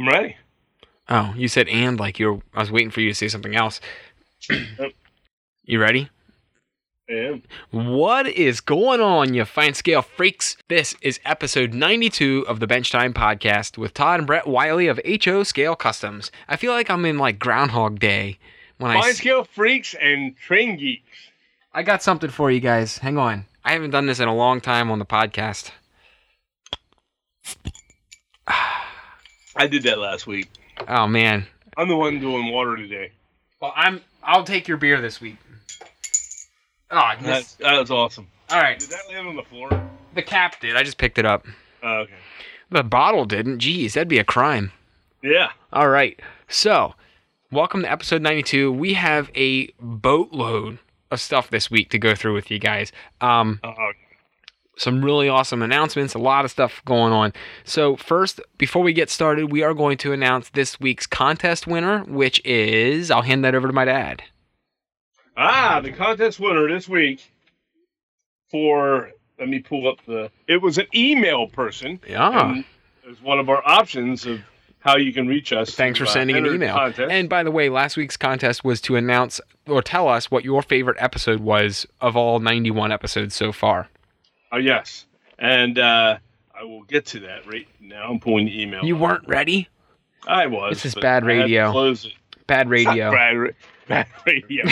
I'm ready. Oh, you said and like you were, I was waiting for you to say something else. you ready? I am. What is going on, you fine scale freaks? This is episode 92 of the Bench Time podcast with Todd and Brett Wiley of HO Scale Customs. I feel like I'm in like Groundhog Day when I. Fine scale freaks and train geeks. I got something for you guys. Hang on. I haven't done this in a long time on the podcast. Ah. I did that last week. Oh man. I'm the one doing water today. Well, I'm. I'll take your beer this week. Oh, I That, that was awesome. All right. Did that land on the floor? The cap did. I just picked it up. Oh, okay. The bottle didn't. Jeez, that'd be a crime. Yeah. All right. So, welcome to episode 92. We have a boatload of stuff this week to go through with you guys. Um, Uh, some really awesome announcements, a lot of stuff going on. So, first, before we get started, we are going to announce this week's contest winner, which is I'll hand that over to my dad. ah, the contest winner this week for let me pull up the. It was an email person. Yeah. It's one of our options of how you can reach us. Thanks for uh, sending an email. contest. And by the way, last week's contest was to announce or tell us what your favorite episode was of all 91 episodes so far. Oh yes, and uh, I will get to that right now. I'm pulling the email. You up. weren't ready? I was. This is bad I had to radio. Close it. Bad radio. Bad, ra- bad radio.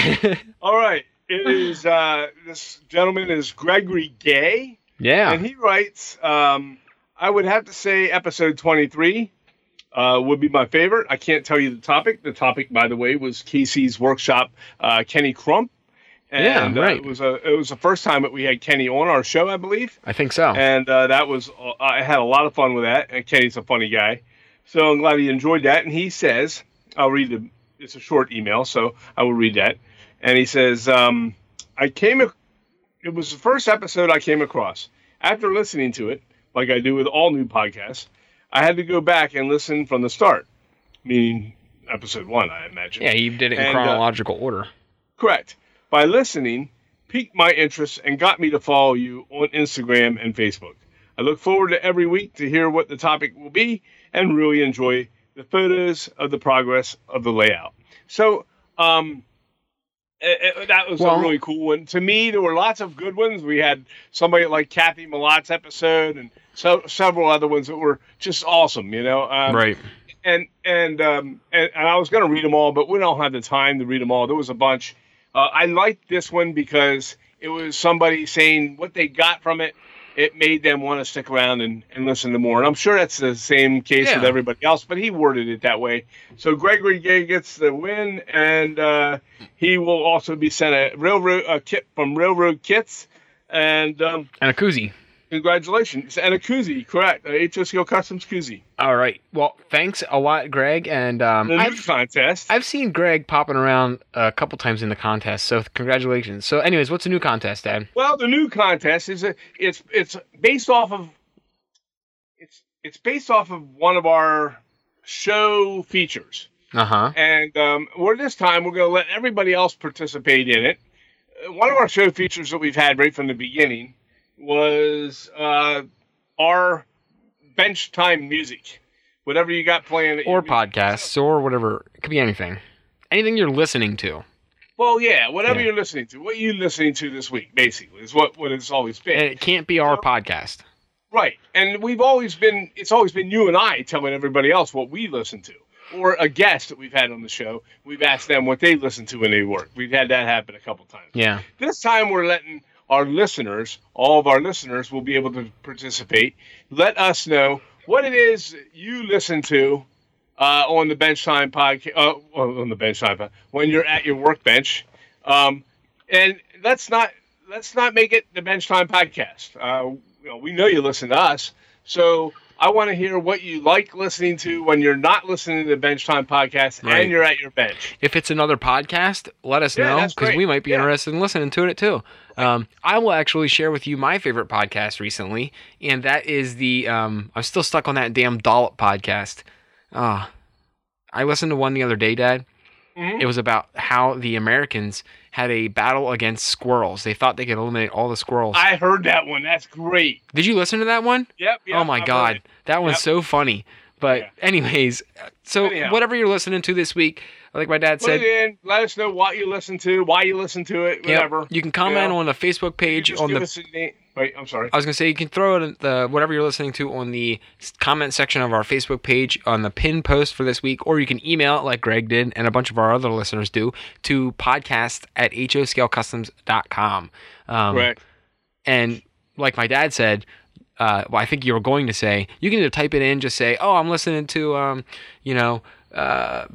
All right. It is. Uh, this gentleman is Gregory Gay, yeah. and he writes. Um, I would have to say episode 23 uh, would be my favorite. I can't tell you the topic. The topic, by the way, was KC's Workshop. Uh, Kenny Crump. Yeah, And, uh, right. it was a. It was the first time that we had Kenny on our show, I believe I think so. and uh, that was uh, I had a lot of fun with that. And Kenny's a funny guy, so I'm glad he enjoyed that. And he says, I'll read the. It's a short email, so I will read that. And he says, um, I came. ac- It was the first episode I came across. After listening to it, like I do with all new podcasts, I had to go back and listen from the start, meaning episode one, I imagine. yeah, you did it in And, uh, chronological order. Correct. By listening, piqued my interest and got me to follow you on Instagram and Facebook. I look forward to every week to hear what the topic will be and really enjoy the photos of the progress of the layout. So, um, eh, eh, that was Well- a really cool one. To me, there were lots of good ones. We had somebody like Kathy Malot's episode and so several other ones that were just awesome, you know. Um, right. and and um and, and I was going to read them all, but we don't have the time to read them all. There was a bunch. Uh, I liked this one because it was somebody saying what they got from it. It made them want to stick around and, and listen to more. And I'm sure that's the same case with everybody else, but he worded it that way. So Gregory Gay gets the win, and uh, he will also be sent a railroad a kit from Railroad Kits. And um, And a koozie. Congratulations, and a koozie, correct? A HSCO Customs koozie. All right. Well, thanks a lot, Greg. And um, I've, contest. I've seen Greg popping around a couple times in the contest. So congratulations. So, anyways, what's the new contest, Dad? Well, the new contest is a, it's it's based off of it's it's based off of one of our show features, Uh huh. and um, we're this time we're going to let everybody else participate in it. Uh, One of our show features that we've had right from the beginning was uh, our bench time music, whatever you got playing, Or podcasts or whatever. It could be anything. Anything you're listening to. Well, yeah, whatever Yeah. you're listening to, what you listening to this week, basically, is what what it's always been. And it can't be our podcast. Right. And we've always been, it's always been you and I telling everybody else what we listen to. Or a guest that we've had on the show, we've asked them what they listen to when they work. We've had that happen a couple times. Yeah. This time we're letting our listeners, all of our listeners will be able to participate. Let us know what it is you listen to uh, on the Bench Time podcast, uh, on the Bench Time pod- when you're at your workbench. Um, and let's not let's not make it the Bench Time podcast. Uh, you know, we know you listen to us, so I want to hear what you like listening to when you're not listening to the Bench Time podcast Right. and you're at your bench. If it's another podcast, let us Yeah, know because we might be Yeah. interested in listening to it too. Um, I will actually share with you my favorite podcast recently, and that is the. Um, I'm still stuck on that damn Dollop podcast. Ah, I listened to one the other day, Dad. Mhm. It was about how the Americans had a battle against squirrels. They thought they could eliminate all the squirrels. I heard that one. That's great. Did you listen to that one? Yep. yep oh my I've god, that one's Yep. so funny. But Yeah. anyways, so Anyhow. whatever you're listening to this week, like my dad Put said, in. Let us know what you listen to, why you listen to it, Yep. whatever. You can comment know, on the Facebook page on the. us a name. Wait, I'm sorry. I was gonna say you can throw it in the whatever you're listening to on the comment section of our Facebook page on the pin post for this week, or you can email it like Greg did and a bunch of our other listeners do to podcast at hoscalecustoms.com. Um, Correct. And like my dad said, uh, well, I think you were going to say, you can either type it in, just say, oh, I'm listening to, um, you know, uh,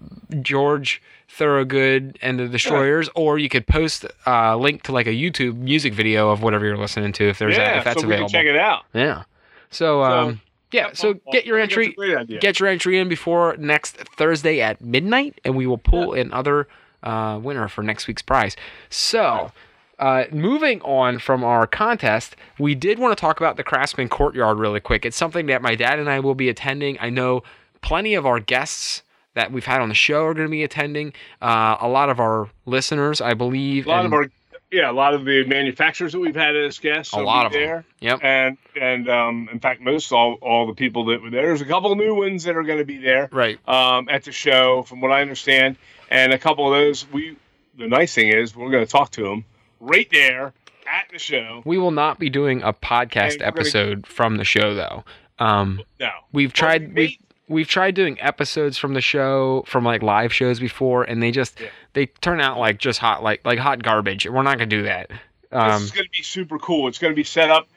George Thorogood and the Destroyers, or you could post a link to like a YouTube music video of whatever you're listening to if there's yeah, a, if that's so available. check it out. Yeah. So, um, yeah. So get your I think that's a entry. Get your entry in before next Thursday at midnight, and we will pull another uh, winner for next week's prize. So, uh, moving on from our contest, we did want to talk about the Craftsman Courtyard really quick. It's something that my dad and I will be attending. I know plenty of our guests that we've had on the show are going to be attending. Uh, a lot of our listeners, I believe. a lot and of our yeah, a lot of the manufacturers that we've had as guests. A lot of them. there. Yep. And and um, in fact, most all all the people that were there. There's a couple new ones that are going to be there Right. um, at the show, from what I understand, and a couple of those. We the nice thing is we're going to talk to them right there at the show. We will not be doing a podcast gonna- episode from the show though. Um, No, we've Well, tried we we've, we've tried doing episodes from the show from like live shows before, and they just Yeah. they turn out like just hot like like hot garbage. We're not gonna do that. this Um, is going to be super cool. It's going to be set up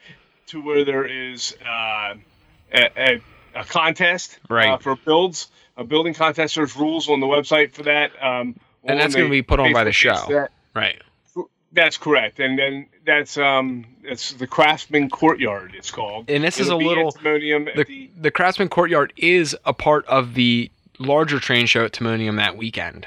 to where there is uh, a, a, a contest Right. uh, for builds, a building contest. There's rules on the website for that. Um, And that's gonna be put on by the show. that- right. That's correct, and then that's um, it's the Craftsman Courtyard. It's called, And this is It'll a little- Timonium The the the Craftsman Courtyard is a part of the larger train show at Timonium that weekend.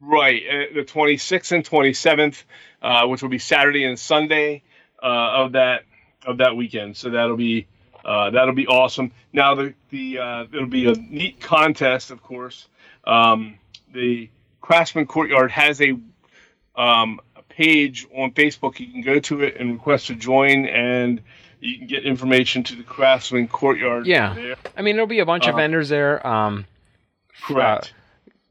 right uh, the 26th and 27th, uh, which will be Saturday and Sunday uh, of that of that weekend. So that'll be uh, that'll be awesome. Now the the uh, it'll be a neat contest, of course. Um, the Craftsman Courtyard has a um, a page on Facebook. You can go to it and request to join, and you can get information to the Craftsman Courtyard. Yeah. there. I mean, there'll be a bunch of Uh, vendors there. Um, correct.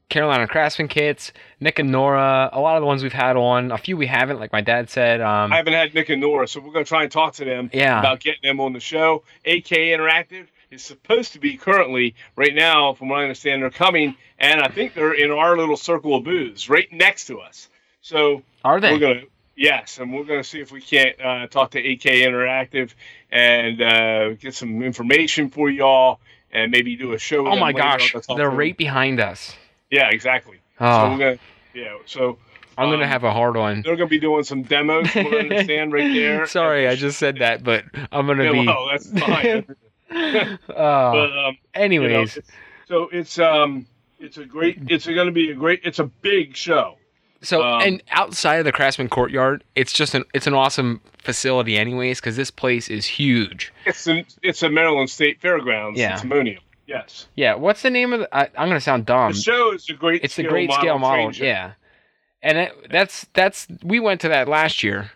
Carolina Craftsman Kits, Nick and Nora, a lot of the ones we've had on, a few we haven't, like my dad said. Um, I haven't had Nick and Nora, so we're going to try and talk to them Yeah. about getting them on the show. AK Interactive is supposed to be currently, right now, from what I understand, they're coming, and I think they're in our little circle of booths right next to us. So are they? we're to, yes, and we're going to see if we can't uh, talk to AK Interactive and uh, get some information for y'all and maybe do a show oh my gosh, on to talk they're to them. right behind us. Yeah, exactly. So Oh, we're going to, yeah, so. I'm gonna um, have a hard on. They're going to be doing some demos, what I understand, right there. Sorry, I just said that, but I'm gonna Yeah, be. well, that's fine. Oh, but um, you know, anyways, so it's um, it's a great. It's going to be a great. It's a big show. So um, and outside of the Craftsman Courtyard, it's just an it's an awesome facility, anyways, because this place is huge. It's a, it's a Maryland State Fairgrounds. Yeah. It's Timonium. Yes. Yeah, what's the name of the? I, I'm gonna sound dumb. the show is a great. it's the scale Great Scale Model. train. Yeah, and it, that's that's we went to that last year.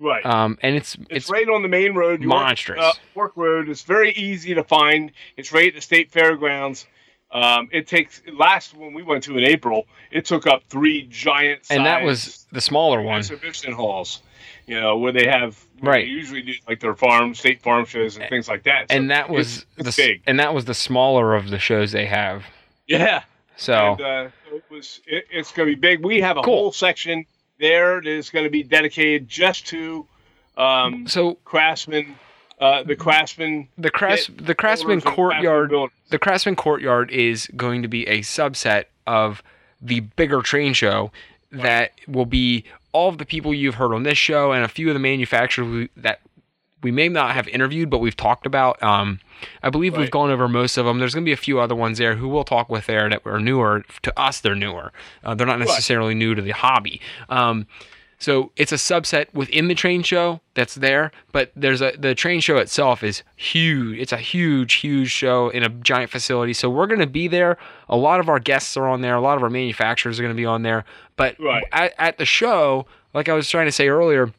Right. Um, and it's it's, it's, right on the main road. York- monstrous. Uh, York Road. It's very easy to find. It's right at the State Fairgrounds. Um, it takes last when we went to in April. It took up three giant. and that was the smaller one. exhibition halls, you know, where they have where Right. They usually do like their farm, state farm shows and things like that. So and that was it's, the it's and that was the smaller of the shows they have. Yeah. So And, uh, it was. It, it's going to be big. We have a Cool. whole section there that is going to be dedicated just to um, so craftsmen. Uh, the craftsmen. the Crafts the Craftsman Courtyard builders. the Craftsman Courtyard is going to be a subset of the bigger train show that will be all of the people you've heard on this show and a few of the manufacturers we, that we may not have interviewed, but we've talked about. Um, I believe we've gone over most of them. There's going to be a few other ones there who we'll talk with there that are newer. To us, they're newer. Uh, they're not necessarily new to the hobby. Um, so it's a subset within the train show that's there, but there's a the train show itself is huge. It's a huge, huge show in a giant facility. So we're going to be there. A lot of our guests are on there. A lot of our manufacturers are going to be on there. But Right. at, at the show, like I was trying to say earlier,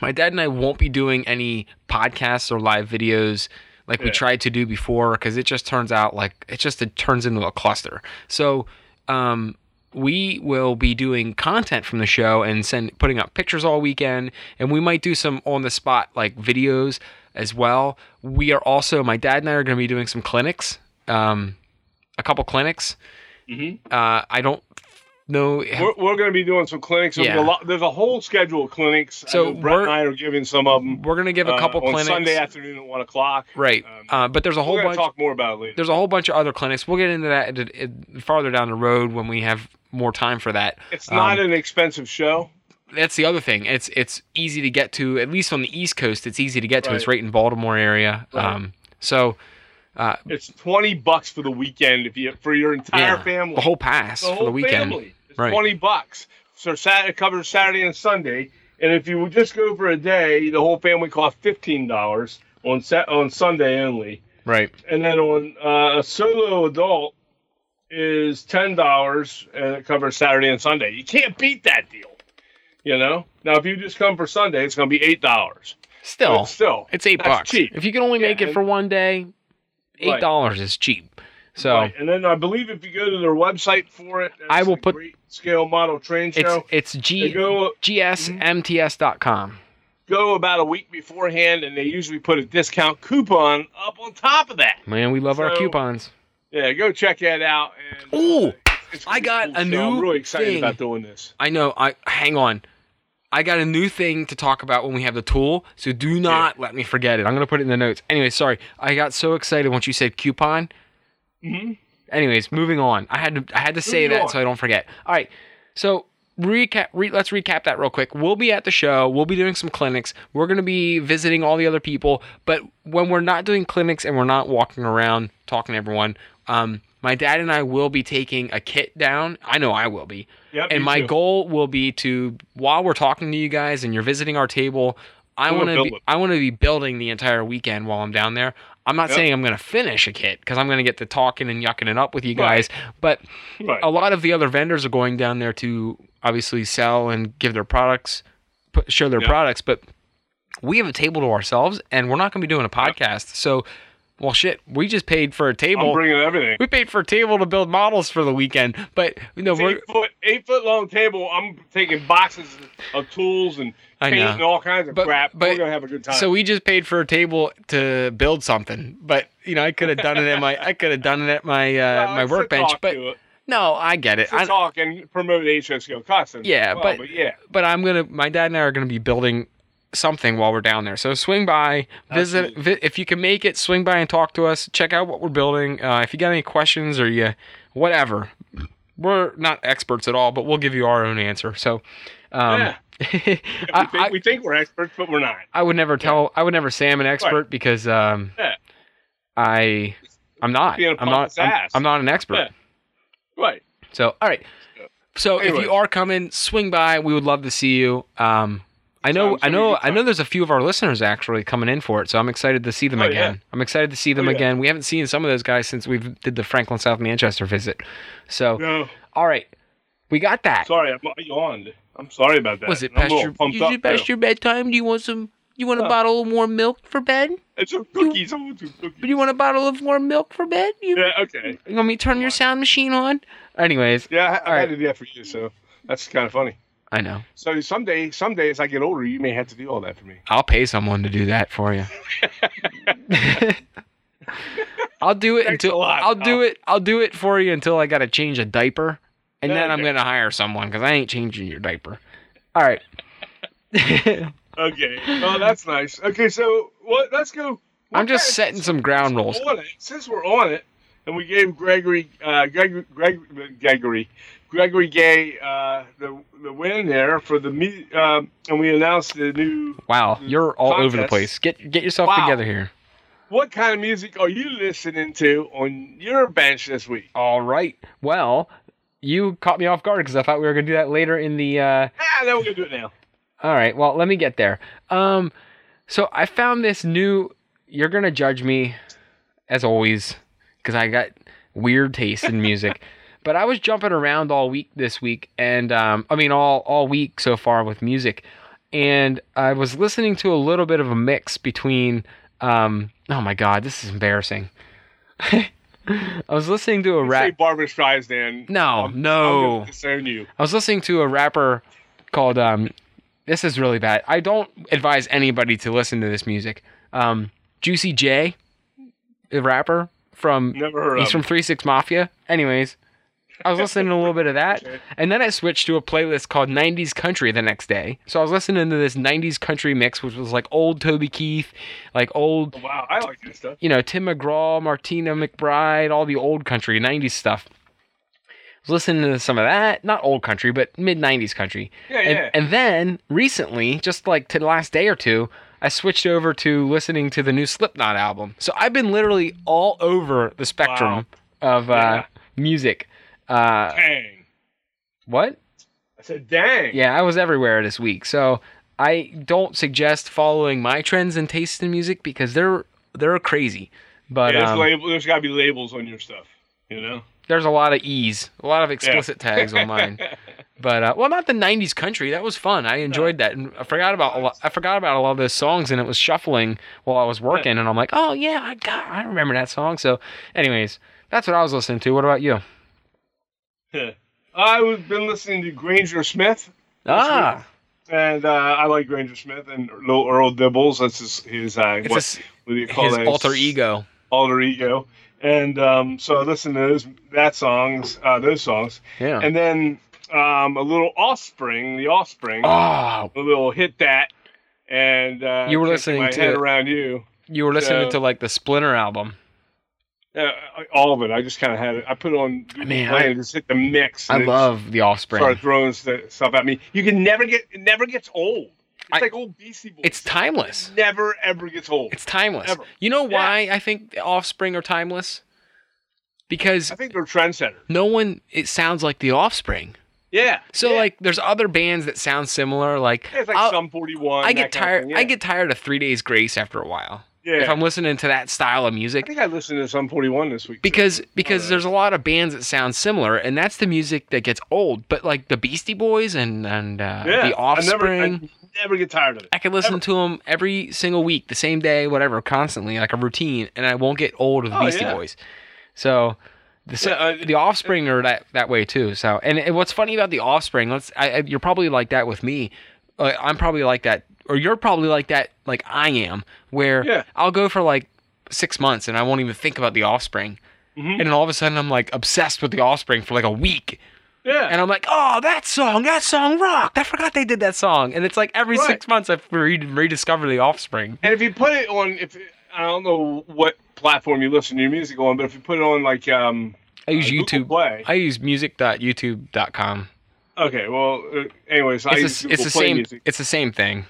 my dad and I won't be doing any podcasts or live videos like we tried to do before because it just turns out like it just it turns into a cluster. So um, we will be doing content from the show and send putting up pictures all weekend, and we might do some on the spot like videos as well. We are also my dad and I are going to be doing some clinics, um, a couple clinics. Mhm. Uh, I don't know. We're, we're going to be doing some clinics. There's, Yeah. a lot, there's a whole schedule of clinics. So Brett and I are giving some of them. We're going to give a couple uh, on clinics Sunday afternoon at one o'clock. Right. Um, uh, but there's a whole We're going to bunch. talk more about it later. There's a whole bunch of other clinics. We'll get into that at- at- farther down the road when we have more time for that. It's not um, an expensive show. That's the other thing. It's it's easy to get to. At least on the East Coast, it's easy to get to. It's Right. in Baltimore area. Right. Um, so uh, It's twenty bucks for the weekend if you for your entire yeah, family. the whole pass The for the weekend. family. It's Right. twenty bucks. So Saturday it covers Saturday and Sunday. And if you would just go for a day, the whole family costs fifteen dollars on Sat on Sunday only. Right. And then on uh, a solo adult is ten dollars uh, and it covers Saturday and Sunday. You can't beat that deal. You know? Now if you just come for Sunday, it's gonna be eight dollars. Still, still it's eight bucks. cheap. If you can only Yeah, make it for one day, eight Right. dollars is cheap. So Right. And then I believe if you go to their website for it, I will put- great scale model train it's show. it's They G go gsmts.com. Mm-hmm. go about a week beforehand, and they usually put a discount coupon up on top of that. Man, we love our coupons. Yeah, go check that out. Oh, uh, Ooh, it's- it's gonna I got cool a show. new I'm really excited thing. about doing this. I know. I hang on. I got a new thing to talk about when we have the tool, so do not let me forget it. I'm gonna put it in the notes. Anyway, sorry. I got so excited once you said coupon. hmm Anyways, moving on. I had to I had to say Moving that on. so I don't forget. All right. So recap. Re, let's recap that real quick. We'll be at the show. We'll be doing some clinics. We're gonna be visiting all the other people. But when we're not doing clinics and we're not walking around talking to everyone, um, my dad and I will be taking a kit down. I know I will be. Yep, and my too. goal will be to while we're talking to you guys and you're visiting our table i want to be i want to be building the entire weekend while i'm down there i'm not Yep. saying i'm going to finish a kit because i'm going to get to talking and yucking it up with you Right. guys but Right. a lot of the other vendors are going down there to obviously sell and give their products put, show their Yep. products but we have a table to ourselves and we're not going to be doing a podcast so well shit we just paid for a I'm table bringing everything. we paid for a table to build models for the weekend but you know we're eight foot, eight foot long table. I'm taking boxes of tools and paint and all kinds of But- crap. but- We're gonna have a good time. So we just paid for a table to build something, but you know I could have done it at my I could have done it at my uh, Well, my workbench, but no, I get it. I, talk and promote HSO customs. Yeah, well, but- but yeah, but I'm gonna my dad and I are gonna be building something while we're down there. So swing by, visit vi- if you can make it. Swing by and talk to us. Check out what we're building. Uh, if you got any questions or you whatever, we're not experts at all, but we'll give you our own answer. So. Um, Yeah. We, think, I, we think we're experts, but we're not. I would never tell. I would never say I'm an expert because um, Yeah. I I'm not. I'm not. I'm. I'm not an expert. Yeah. Right. So all right. So if you are coming, swing by. We would love to see you. Um, I know. Sounds I know. I know. There's a few of our listeners actually coming in for it. So I'm excited to see them Oh, yeah. again. I'm excited to see them Oh, yeah. again. We haven't seen some of those guys since we did the Franklin South Manchester visit. So No, all right, we got that. sorry, I yawned. I'm sorry about that. Was it past your? Is it past too. your bedtime? Do you want some? You want a Yeah. bottle of warm milk for bed? It's some cookies. I want some cookies. Do you want a bottle of warm milk for bed? You, Yeah. Okay. you want me to turn your sound machine on? Anyways, Yeah, I, I right. had to do that for you, so that's kind of funny. I know. So someday, someday as I get older, you may have to do all that for me. I'll pay someone to do that for you. I'll do it Thanks until lot, I'll do it. I'll do it for you until I got to change a diaper, and then I'm Okay. gonna hire someone because I ain't changing your diaper. All right. Okay. Well, that's nice. Okay, so what? Let's go. what I'm just setting some ground rules. Since we're on it, and we gave Gregory, uh, Greg, Greg, Gregory, Gregory Gay uh, the the win there for the me, um, and we announced the new. Wow, you're all over the place. Get get yourself Wow. together here. What kind of music are you listening to on your bench this week? All right. Well, you caught me off guard because I thought we were gonna do that later in the. Uh, Ah, then we're gonna do it now. All right. Well, let me get there. Um, so I found this new. You're gonna judge me, as always, because I got weird taste in music. but I was jumping around all week this week, and um, I mean all all week so far with music, and I was listening to a little bit of a mix between Um, oh my god, this is embarrassing. I was listening to a Say rap. Barbra Streisand. No, I'm- I'm no. disown you. I was listening to a rapper called um this is really bad. I don't advise anybody to listen to this music. Um Juicy J, the rapper from Never heard he's of from. Three Six Mafia. Anyways, I was listening to a little bit of that, Okay. and then I switched to a playlist called '90s Country the next day. So I was listening to this '90s country mix, which was like old Toby Keith, like old Oh, wow, I like this stuff. you know, Tim McGraw, Martina McBride, all the old country, 90s stuff. I was listening to some of that, not old country, but mid 90s country. Yeah, And, yeah. and then recently, just like to the last day or two, I switched over to listening to the new Slipknot album. So I've been literally all over the spectrum of uh, Yeah. music. Uh, Dang. what? I said, dang. Yeah, I was everywhere this week. So I don't suggest following my trends and tastes in music because they're they're crazy. But Yeah, there's, um, label, there's got to be labels on your stuff, you know? there's a lot of E's, a lot of explicit tags on mine. But uh, well, not the '90s country. That was fun. I enjoyed that, and I forgot about a lot. I forgot about a lot of those songs, and it was shuffling while I was working, and I'm like, oh yeah, I got, I remember that song. So, anyways, that's what I was listening to. What about you? I've been listening to Granger Smith, Ah, and uh, I like Granger Smith and Little Earl Dibbles. That's his, his uh, what, his, what do you call his that? alter ego. Alter ego. And um, so I listened to those that songs, uh, those songs, Yeah. and then um, a little Offspring, the Offspring, oh, a little hit that, and uh, You were listening my to- head around you. you were listening So- to like the Splinter album. Uh, all of it. I just kind of had it. I put it on Man, I- just hit the mix. I love the Offspring. Started throwing stuff at me. You can never get. It never gets old. It's I- like old Beastie Boys. It's timeless. It never ever gets old. It's timeless. Ever. You know Yeah. why I think the Offspring are timeless? Because I think they're trendsetters. no one it sounds like the Offspring. Yeah. So yeah. like there's other bands that sound similar like, Yeah, it's like I'll- Sum 41. I get kind of tired thing, yeah. I get tired of 3 Days Grace after a while. Yeah. If I'm listening to that style of music. I think I listened to Sum 41 this week. too. because because Uh, there's a lot of bands that sound similar and that's the music that gets old. But like the Beastie Boys and and uh, yeah, the I never, I Offspring never get tired of it. I can listen Ever. to them every single week, the same day, whatever, constantly, like a routine, and I won't get old of the Oh, Beastie yeah. Boys. So, the, Yeah, uh, the Offspring are that that way too. So, and, and what's funny about the Offspring? Let's, I, I, you're probably like that with me. Uh, I'm probably like that, or you're probably like that, like I am, where Yeah. I'll go for like six months and I won't even think about the Offspring, Mhm. and then all of a sudden I'm like obsessed with the Offspring for like a week, Yeah. and I'm like, oh, that song, that song rocked. I forgot they did that song, and it's like every Right. six months I re- rediscover the Offspring. And if you put it on, if I don't know what platform you listen to your music on, but if you put it on like um, I use uh, YouTube. Play. I use music.youtube.com. okay, well, uh, anyways, I It's, a, it's the same. music. It's the same thing.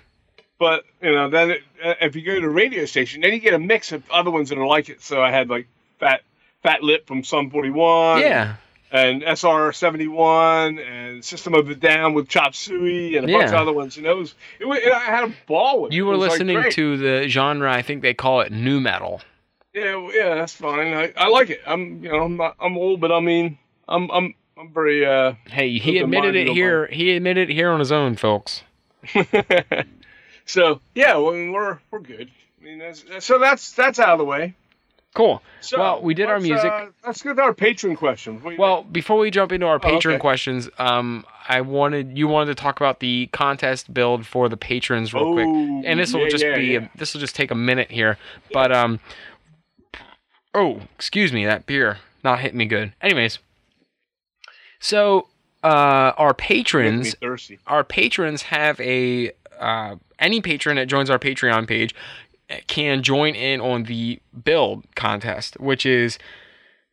But you know, then it, uh, if you go to a radio station, then you get a mix of other ones that are like it. So I had like Fat Fat Lip from Sum 41, Yeah, and SR 71, and System of a Down with Chop Suey, and a bunch of other ones. And it was, it was I had a ball with. you were like, listening great. to the genre. I think they call it new metal. Yeah, well, yeah, that's fine. I, I like it. I'm, you know, I'm not, I'm old, but I mean, I'm, I'm, I'm very. uh Hey, he admitted it here. He admitted it here on his own, folks. So yeah, well, we're we're good. I mean, that's, so that's that's out of the way. Cool. So Well, we did our music. Uh, let's get our patron question. What do you Well, before we jump into our Oh, patron okay. questions, um, I wanted you wanted to talk about the contest build for the patrons real Oh, quick, and this will yeah, just yeah, be yeah. this will just take a minute here. But um, oh, excuse me, that beer not hitting me good. Anyways, so uh, our patrons our patrons have a uh, any patron that joins our Patreon page can join in on the build contest, which is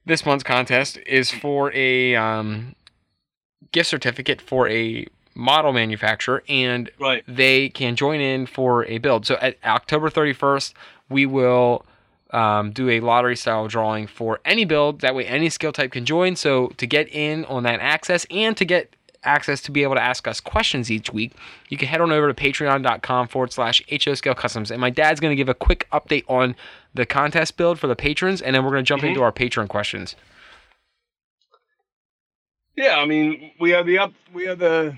this month's contest is for a um, gift certificate for a model manufacturer, and Right. they can join in for a build. So at October 31st, we will um, do a lottery style drawing for any build. That way, any skill type can join. So to get in on that access and to get access to be able to ask us questions each week, you can head on over to patreon.com forward slash HO Scale Customs. And my dad's going to give a quick update on the contest build for the patrons, and then we're going to jump Mhm. into our patron questions. Yeah, I mean, we have the up, we have the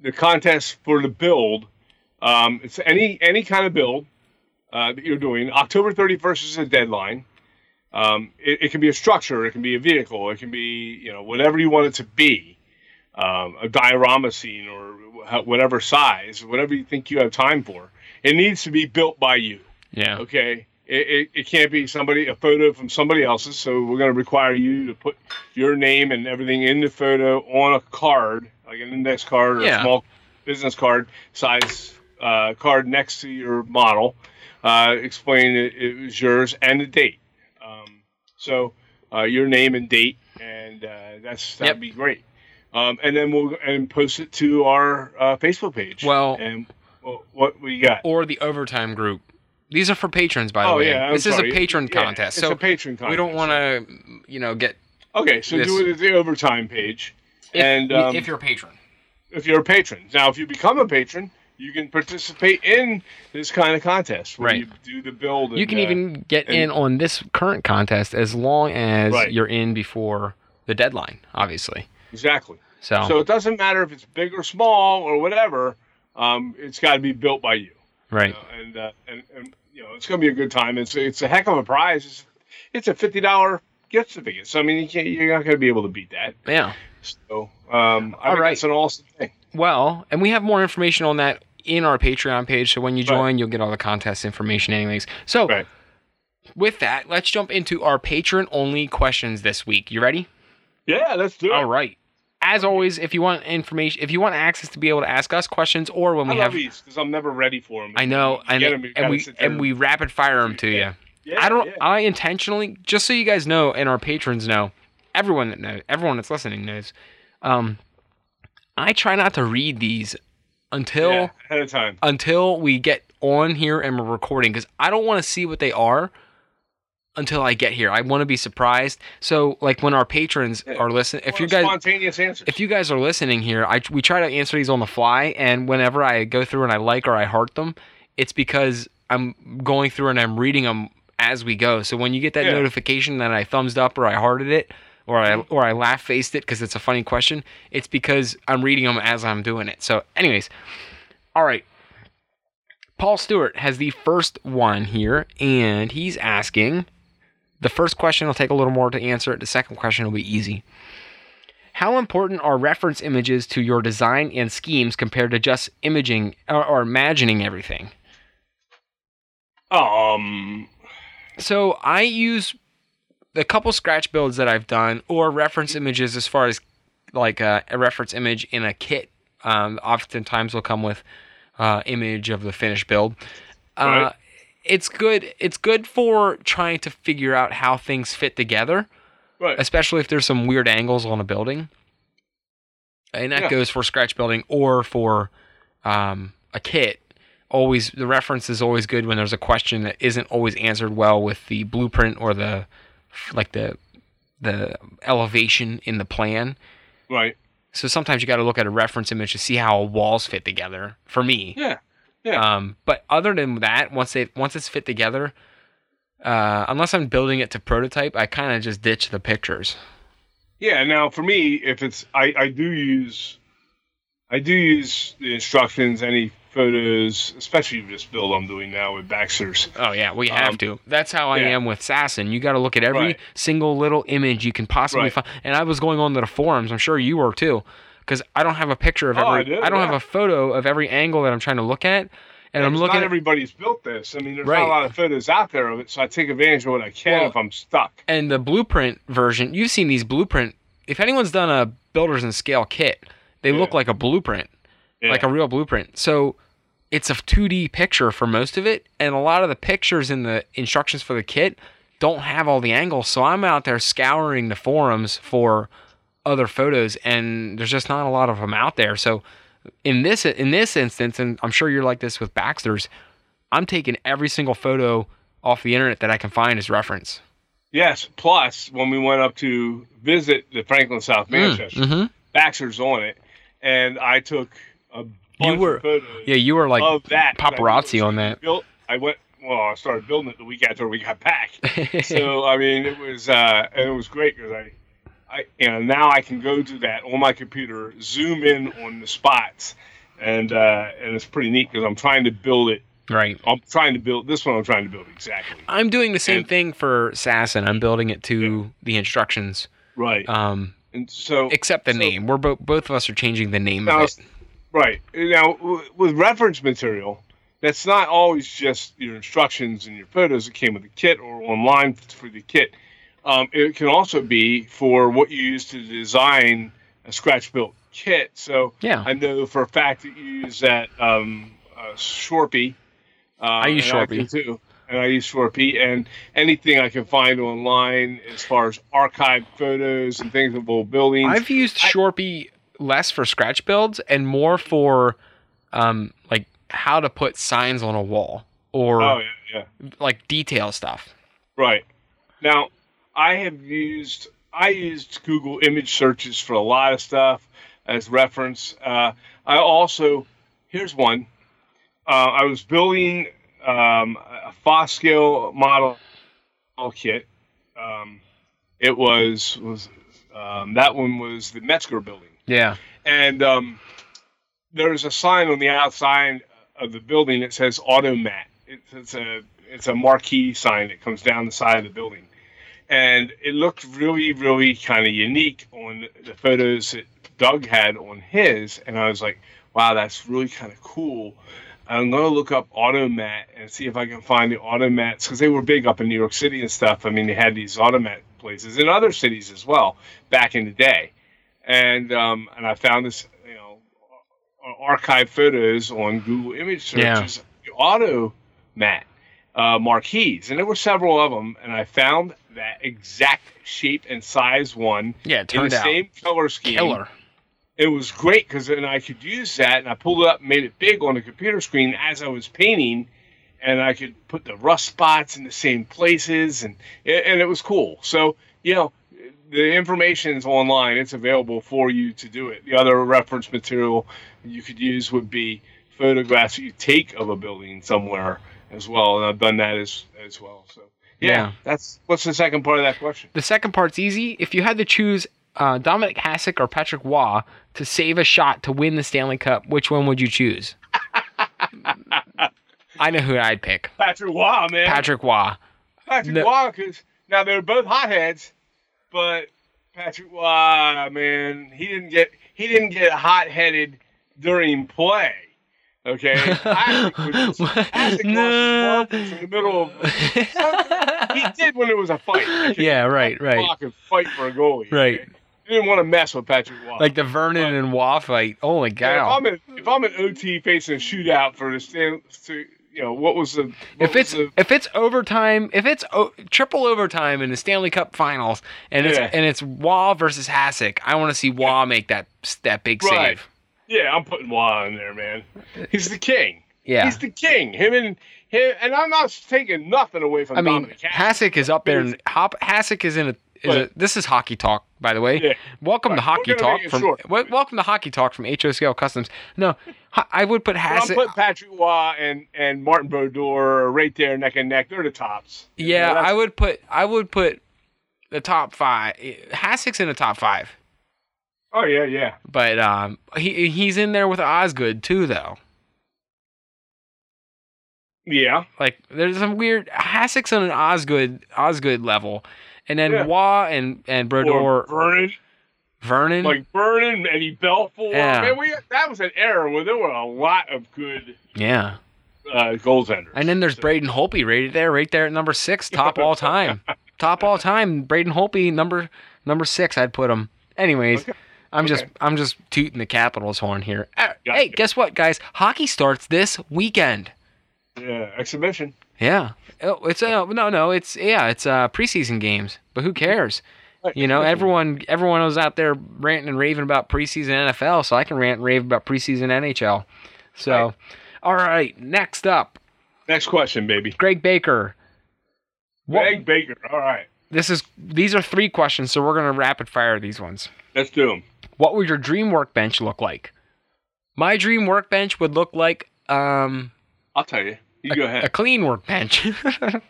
the contest for the build. Um, it's any any kind of build. uh, that you're doing. October 31st is the deadline. Um, it, it can be a structure, it can be a vehicle, it can be you know whatever you want it to be, um, a diorama scene or whatever size, whatever you think you have time for. It needs to be built by you. Yeah. Okay. It, it, it can't be somebody a photo from somebody else's. So we're going to require you to put your name and everything in the photo on a card, like an index card or Yeah. a small business card size uh, card next to your model. Uh, explain it, it was yours and the date. Um, so uh, your name and date, and uh, that's that'd Yep. be great. Um, and then we'll and post it to our uh, Facebook page. Well- and well, what we got? Or the overtime group. These are for patrons, by the Oh, way. yeah, I'm this is a patron Yeah, contest, it's so a patron contest. we don't want to, you know, get Okay, so this- do it at the overtime page, if, and um, if you're a patron. if you're a patron. Now, if you become a patron, you can participate in this kind of contest where Right. you do the build. And, You can uh, even get and- in on this current contest as long as Right. you're in before the deadline, obviously. Exactly. So, So it doesn't matter if it's big or small or whatever. Um, it's got to be built by you. right. you know, and, uh, and and you know it's going to be a good time. It's it's a heck of a prize. It's, it's a fifty dollar gift certificate. So I mean, you can't, you're not going to be able to beat that. Yeah. So um, I All think right. that's an awesome thing. Well, and we have more information on that in our Patreon page. So when you Right. join, you'll get all the contest information, anyways. So Right. with that, let's jump into our patron only questions this week. You ready? Yeah, let's do it. All right. As always, if you want information, if you want access to be able to ask us questions, or when I we love have, these because I'm never ready for them. I know, and, Get 'em, you and we and we rapid fire them to you. Yeah. Yeah, I don't. yeah. I intentionally, just so you guys know, and our patrons know, everyone that knows, everyone that's listening knows. Um, I try not to read these until Yeah, ahead of time. until we get on here and we're recording because I don't want to see what they are until I get here. I want to be surprised. So, like when our patrons Yeah. are listening, if you guys spontaneous answers. if you guys are listening here, I we try to answer these on the fly, and whenever I go through and I like or I heart them, it's because I'm going through and I'm reading them as we go. So when you get that Yeah. notification that I thumbs up or I hearted it or I mm-hmm. or I laugh faced it because it's a funny question, it's because I'm reading them as I'm doing it. So, anyways, all right. Paul Stewart has the first one here, and he's asking. The first question will take a little more to answer. The second question will be easy. How important are reference images to your design and schemes compared to just imaging or, or imagining everything? um, So I use a couple scratch builds that I've done or reference images as far as like uh, a reference image in a kit. Um, oftentimes will come with uh, image of the finished build. Uh, Right. It's good. It's good for trying to figure out how things fit together. right. especially if there's some weird angles on a building. And that Yeah. goes for scratch building or for um, a kit. Always the reference is always good when there's a question that isn't always answered well with the blueprint or the like the the elevation in the plan. Right. So sometimes you got to look at a reference image to see how walls fit together. For me, Yeah. Yeah. um, but other than that, once they once it's fit together, uh, unless I'm building it to prototype, I kind of just ditch the pictures. Yeah. Now, for me, if it's, I, I do use, I do use the instructions, any photos, especially this build I'm doing now with Baxter's. Oh yeah, we have Um, to. That's how I yeah. am with Sasson. You got to look at every Right. single little image you can possibly Right. find. And I was going on to the forums. I'm sure you were too, because I don't have a picture of Oh, I every. do, don't have a photo of every angle that I'm trying to look at, and I'm looking. Not At, everybody's built this. I mean, there's Right. not a lot of photos out there of it, so I take advantage of what I can Well, if I'm stuck. and the blueprint version. You've seen these blueprint. If anyone's done a Builders in Scale kit, they look like a blueprint, Yeah. like a real blueprint. So. It's a 2D picture for most of it, and a lot of the pictures in the instructions for the kit don't have all the angles. So I'm out there scouring the forums for other photos, and there's just not a lot of them out there. So in this in this instance, and I'm sure you're like this with Baxter's, I'm taking every single photo off the internet that I can find as reference. Yes. Plus, when we went up to visit the Franklin South Manchester, Mm-hmm. Baxter's on it, and I took a bunch were- of photos Yeah, you were like of that. 'cause I knew it paparazzi on that. Built, I went. Well, I started building it the week after we got back. so I mean, it was uh, and it was great because I, I, you know, now I can go to that on my computer, zoom in on the spots, and uh, and it's pretty neat because I'm trying to build it Right. I'm trying to build this one. I'm trying to build exactly. I'm doing the same And- thing for Assassin. I'm building it to the instructions. Right. Um, and so except the so- name. We're both both of us are changing the name Now, of it. Right. Now, w- with reference material, that's not always just your instructions and your photos that came with the kit or online for the kit. Um, it can also be for what you use to design a scratch built kit. So Yeah. I know for a fact that you use that um, uh, Shorpy. Uh, I use Shorpy. too. And I use Shorpy, and anything I can find online as far as archived photos and things of old buildings. I've used I- Shorpy less for scratch builds and more for um like how to put signs on a wall or oh yeah, yeah. like detail stuff. Right. Now, I have used I used Google image searches for a lot of stuff as reference. Uh, I also here's one. Uh, I was building um, a Fos Scale model kit. Um, it was was um, that one was the Metzger building Yeah. and um, there's a sign on the outside of the building that says Automat. It's, it's a it's a marquee sign that comes down the side of the building, and it looked really really kind of unique on the photos that Doug had on his, and I was like, wow, that's really kind of cool. I'm gonna look up Automat and see if I can find the Automats because they were big up in New York City and stuff. I mean, they had these Automat places in other cities as well back in the day and um, and I found this, you know, ar- archive photos on Google image Search. Yeah. searches, auto mat uh, marquees, and there were several of them, and I found that exact shape and size one Yeah, it in the out same color scheme. killer. It was great because then I could use that, and I pulled it up, and made it big on the computer screen as I was painting. And I could put the rust spots in the same places, and and it was cool. So you know, the information is online. It's available for you to do it. The other reference material you could use would be photographs that you take of a building somewhere as well. And I've done that as as well. So yeah, Yeah. that's what's the second part of that question. The second part's easy. If you had to choose uh, Dominik Hasek or Patrick Roy to save a shot to win the Stanley Cup, which one would you choose? I know who I'd pick. Patrick Roy, man. Patrick Roy. Patrick No- Roy, because now they're both hotheads, but Patrick Roy, man, he didn't get he didn't get hot headed during play. Okay, Patrick was, Patrick No. lost his marbles in the middle of. He did when it was a fight. okay? Yeah, right, right. Could fight for a goalie. Right. okay? You didn't want to mess with Patrick Roy. Like the Vernon and Roy fight. Holy Yeah, if. I'm in if I'm an OT facing a shootout for the stand, to, you know what was the what If it's the, if it's overtime, if it's o- triple overtime in the Stanley Cup Finals, and it's Yeah. and it's Roy versus Hasek, I want to see Roy make that that big Right. save. Yeah, I'm putting Roy in there, man. He's the king. Yeah, He's the king. Him and him, and I'm not taking nothing away from I mean Dominik Hasek. Is up there, and Hop Hasek is in a. Is a this is hockey talk, by the way. Yeah. Welcome to hockey talk from. short. welcome to hockey talk from HO Scale Customs. No, I would put I'm Hasek. putting Patrick Roy and, and Martin Brodeur right there, neck and neck. They're the tops. yeah, You know, I would put. I would put the top five. Hasek's in the top five. Oh yeah, yeah. But um, he he's in there with Osgood too, though. Yeah. Like there's some weird Hasek's on an Osgood Osgood level, and then Yeah. Roy and and Or Vernon, Vernon. like Vernon, Eddie Belfour. Yeah. Man, we that was an era where there were a lot of good yeah, uh, goaltenders. and then there's Braden Holtby right there, right there at number six, top all time, top all time. Braden Holtby number number six, I'd put him. Anyways, Okay. I'm just I'm just tooting the Capitals horn here. Uh, Gotcha. Hey, guess what, guys? Hockey starts this weekend. yeah, exhibition. Yeah. Oh, it's uh, no, no, it's yeah, it's uh preseason games. But who cares? You know, everyone everyone was out there ranting and raving about preseason NFL, so I can rant and rave about preseason NHL. So, Right. all right, next up, Next question, baby. Greg Baker. What, Greg Baker. All right, this is these are three questions, so we're gonna rapid fire these ones. let's do them. What would your dream workbench look like? My dream workbench would look like um I'll tell you. You go ahead. a clean workbench.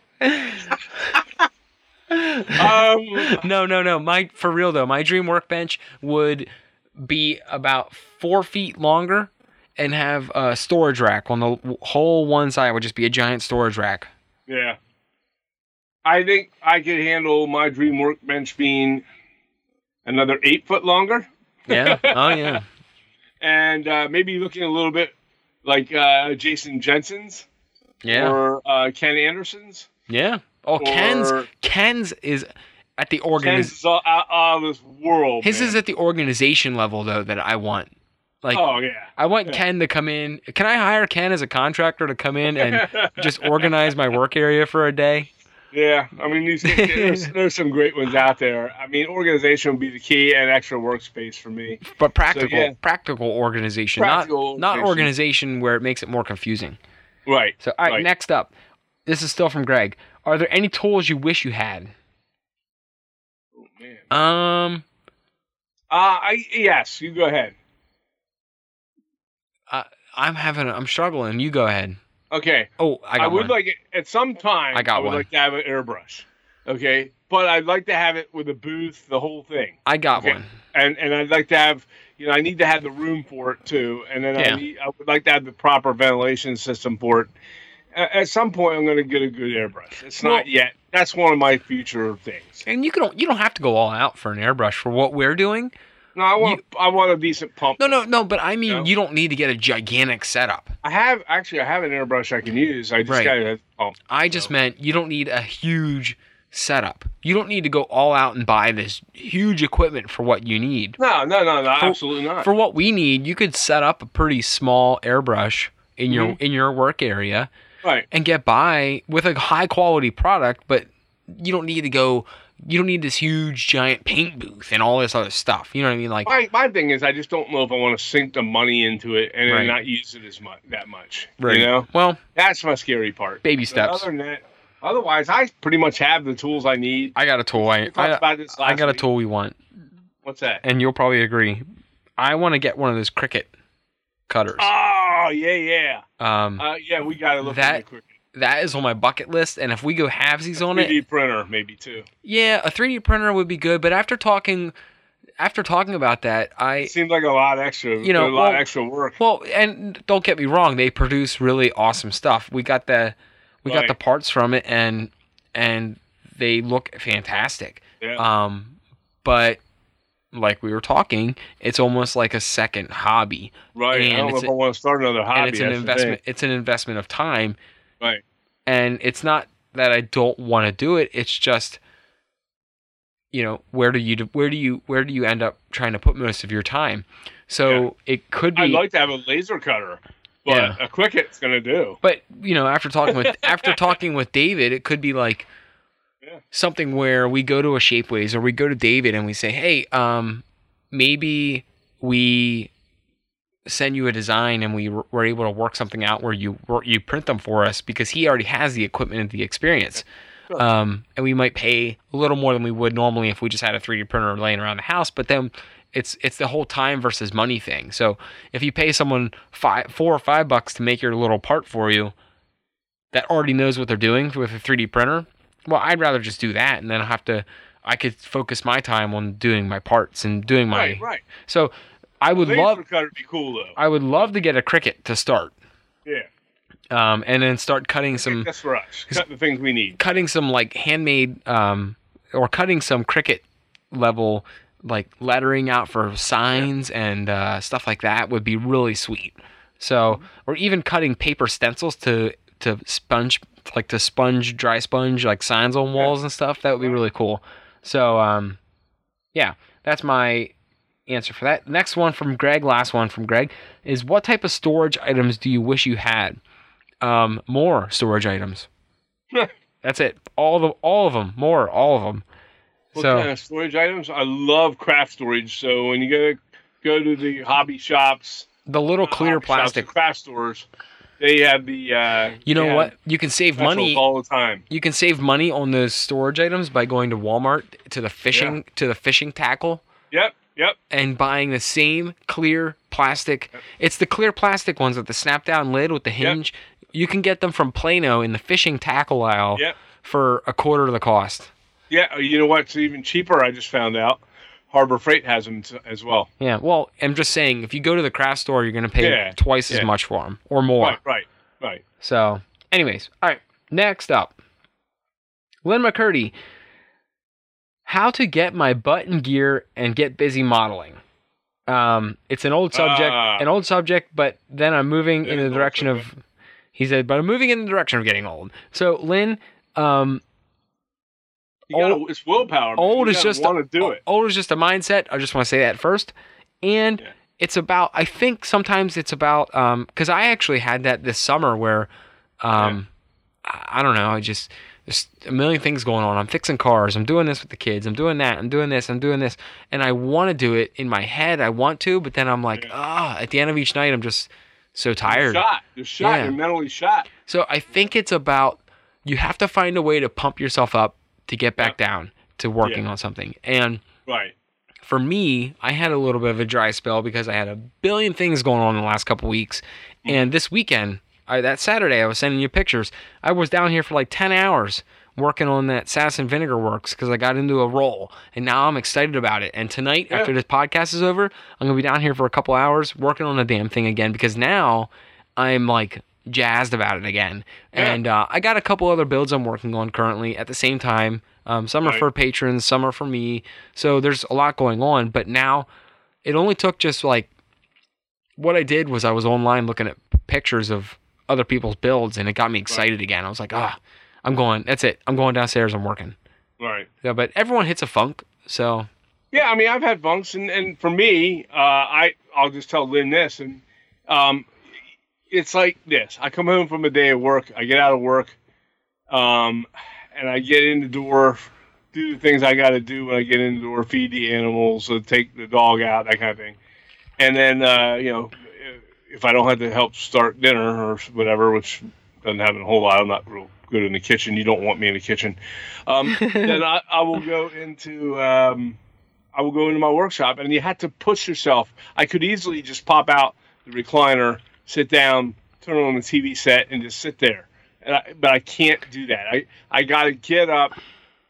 Um, no, no, no. My for real though, my dream workbench would be about four feet longer and have a storage rack on the whole one side would just be a giant storage rack. Yeah. I think I could handle my dream workbench being another eight foot longer. Yeah. oh yeah. and uh, maybe looking a little bit like uh, Jason Jensen's Yeah. or uh, Ken Anderson's. yeah. Oh, Ken's or- Ken's is at the Ken's organiz- is all out of this world. His man. is at the organization level though that I want. Like oh yeah. I want yeah. Ken to come in. Can I hire Ken as a contractor to come in and just organize my work area for a day? Yeah, I mean, these, there's, there's some great ones out there. I mean, organization would be the key, and extra workspace for me. But practical, yeah. practical organization, Practical not not organization. organization where it makes it more confusing. Right. So, all right, Right. next up, this is still from Greg. Are there any tools you wish you had? Oh, man. Um, Uh, I yes, you go ahead. I I'm having, I'm struggling. You go ahead. Okay. Oh, I I, would one. like it at some time. I got I would one. like to have an airbrush. Okay, but I'd like to have it with a booth, the whole thing, I got okay. one. and and I'd like to have, you know, I need to have the room for it too, and then Yeah. I need, I would like to have the proper ventilation system for it. A- At some point, I'm going to get a good airbrush. It's Well- not yet. That's one of my future things. And you can, you don't have to go all out for an airbrush for what we're doing. No, I want I want a decent pump. No, no, no. But I mean, No? you don't need to get a gigantic setup. I have actually I have an airbrush I can use. I just Right. got a pump. I just meant you don't need a huge setup. You don't need to go all out and buy this huge equipment for what you need. No, no, no, no, For- absolutely not. For what we need, you could set up a pretty small airbrush in your Mm-hmm. in your work area right. and get by with a high quality product, but you don't need to go you don't need this huge giant paint booth and all this other stuff. You know what I mean? Like My my thing is I just don't know if I want to sink the money into it and Right. then not use it as much that much. Right. You know, Well, that's my scary part. baby But steps. other than that, otherwise I pretty much have the tools I need. I got a tool. I I, about this I got a tool we want, What's that? and you'll probably agree. I want to get one of those Cricut cutters. Oh yeah, yeah, Um, uh, yeah. We got to look That- at the quick that is on my bucket list, and if we go halvesies on 3D it, printer maybe too. yeah, a 3D printer would be good. But after talking, after talking about that, I It seems like a lot extra. You know, a lot well- of extra work. well, and don't get me wrong, they produce really awesome stuff. We got the we got the parts from it, and and they look fantastic. Yeah. Um, but like we were talking, it's almost like a second hobby, right. And I don't know if a- I want to start another hobby. and it's an that's the thing. investment. It's an investment of time, Right. and it's not that I don't want to do it. It's just, you know, where do you where do you where do you end up trying to put most of your time? So it could be. I'd like to have a laser cutter, but Yeah. a Cricut's gonna do. But you know, after talking with after talking with David, it could be like Yeah. something where we go to a Shapeways or we go to David and we say, "Hey, um, maybe we send you a design and we were able to work something out where you you print them for us because he already has the equipment and the experience." Um, and we might pay a little more than we would normally if we just had a 3D printer laying around the house. But then it's it's the whole time versus money thing. So if you pay someone five, four or five bucks to make your little part for you, that already knows what they're doing with a 3D printer, well, I'd rather just do that, and then I have to. I could focus my time on doing my parts and doing my. Right, right. So I would love. cutter would be cool though. I would love to get a Cricut to start, Yeah, um, and then start cutting some that's for us. Cut the things we need. cutting some like handmade um or cutting some Cricut level like lettering out for signs and uh, stuff like that would be really sweet. So or even cutting paper stencils to to sponge like to sponge dry sponge like signs on walls and stuff that would be really cool. So um yeah, that's my answer for that. Next one from Greg, last one from Greg is what type of storage items do you wish you had? Um more storage items. That's it. All of them, all of them, more, all of them. What so kind of storage items? I love craft storage. So when you go go to the hobby shops, the little clear hobby shops, plastic. the craft stores, they have the. Uh, You know what? You can save money. all the time. You can save money on those storage items by going to Walmart to the fishing to the fishing tackle Yep, yep. and buying the same clear plastic. It's the clear plastic ones with the snap down lid with the hinge. You can get them from Plano in the fishing tackle aisle Yep. for a quarter of the cost. Yeah, uh, you know what's even cheaper? I just found out Harbor Freight has them as well. Yeah. Well, I'm just saying, if you go to the craft store, you're gonna pay Yeah, twice as much for them or more. Right, right, right. So, anyways, all right. Next up, Lynn McCurdy. How to get my butt in gear and get busy modeling. Um, it's an old subject, Ah. an old subject, but then I'm moving It in the direction of. He said, but I'm moving in the direction of getting old. So, Lynn, um, You gotta, Old- it's willpower. man. old You is just want to do it. Old is just a mindset. I just want to say that first, and Yeah. it's about. I think sometimes it's about um because I actually had that this summer where, um, I, I don't know. I just there's a million things going on. I'm fixing cars. I'm doing this with the kids. I'm doing that. I'm doing this. I'm doing this, and I want to do it in my head. I want to, but then I'm like, Yeah. ah. At the end of each night, I'm just so You're tired. shot. You're shot. Yeah. You're mentally shot. So I think it's about you have to find a way to pump yourself up to get back down to working Yeah. on something. And Right. for me, I had a little bit of a dry spell because I had a billion things going on in the last couple weeks. And this weekend, I, that Saturday, I was sending you pictures. I was down here for like 10 hours working on that Sass and Vinegar Works because I got into a role. And now I'm excited about it. And tonight, Yeah. after this podcast is over, I'm going to be down here for a couple hours working on the damn thing again because now I'm like jazzed about it again. Yeah. And uh, I got a couple other builds I'm working on currently at the same time. Um, some are Right. for patrons, some are for me. So there's a lot going on. But now it only took just like what I did was I was online looking at pictures of other people's builds and it got me excited again. I was like, ah, I'm going, that's it. I'm going downstairs. I'm working. Right. Yeah, but everyone hits a funk. So Yeah, I mean, I've had funks, and, and for me, uh, I I'll just tell Lynn this, and um, it's like this: I come home from a day of work, I get out of work, um, and I get in the door, do the things I got to do when I get in the door, feed the animals, uh, take the dog out, that kind of thing, and then uh, you know, if I don't have to help start dinner or whatever, which doesn't happen a whole lot, I'm not real good in the kitchen. You don't want me in the kitchen. Um, then I, I will go into. Um, I will go into my workshop, and you had to push yourself. I could easily just pop out the recliner, sit down, turn on the TV set, and just sit there. And I, but I can't do that. I I got to get up.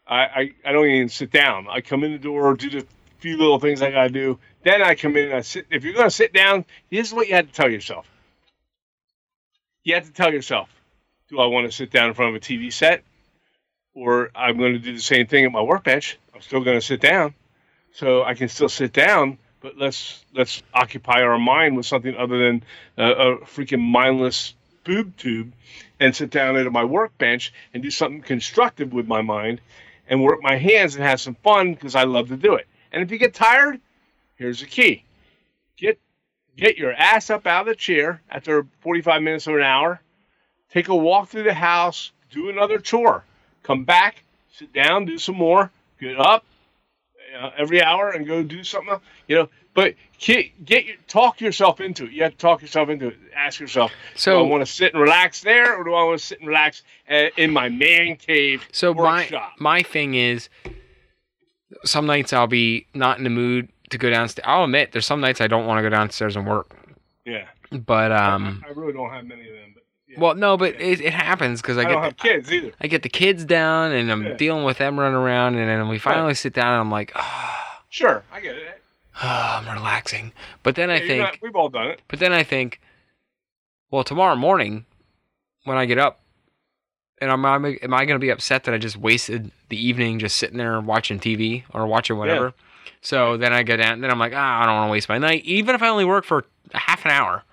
I, I I don't even sit down. I come in the door, do the few little things I got to do. Then I come in and I sit. If you're going to sit down, is what you have to tell yourself. You have to tell yourself, do I want to sit down in front of a TV set, or I'm going to do the same thing at my workbench? I'm still going to sit down so I can still sit down, but let's let's occupy our mind with something other than a freaking mindless boob tube, and sit down at my workbench and do something constructive with my mind, and work my hands and have some fun because I love to do it. And if you get tired, here's the key: get get your ass up out of the chair after 45 minutes or an hour, take a walk through the house, do another chore, come back, sit down, do some more, get up uh, every hour and go do something else, you know. But get, get your, talk yourself into it. You have to talk yourself into it. Ask yourself So- do i want to sit and relax there or do i want to sit and relax uh, in my man cave So my my thing is, some nights I'll be not in the mood to go downstairs. I'll admit there's some nights I don't want to go downstairs and work. yeah But um, I, I really don't have many of them but yeah. well, no, but it, it happens because I i, get don't the, have kids either I get the kids down and I'm Yeah. dealing with them running around, and then we finally sit down and I'm like, ah, sure i get it I'm relaxing. But then I Yeah, think, not- we've all done it but then I think, well, tomorrow morning when I get up. And am I, am I going to be upset that I just wasted the evening just sitting there watching TV or watching whatever? So then I go down, then I'm like, ah, I don't want to waste my night. Even if I only work for a half an hour,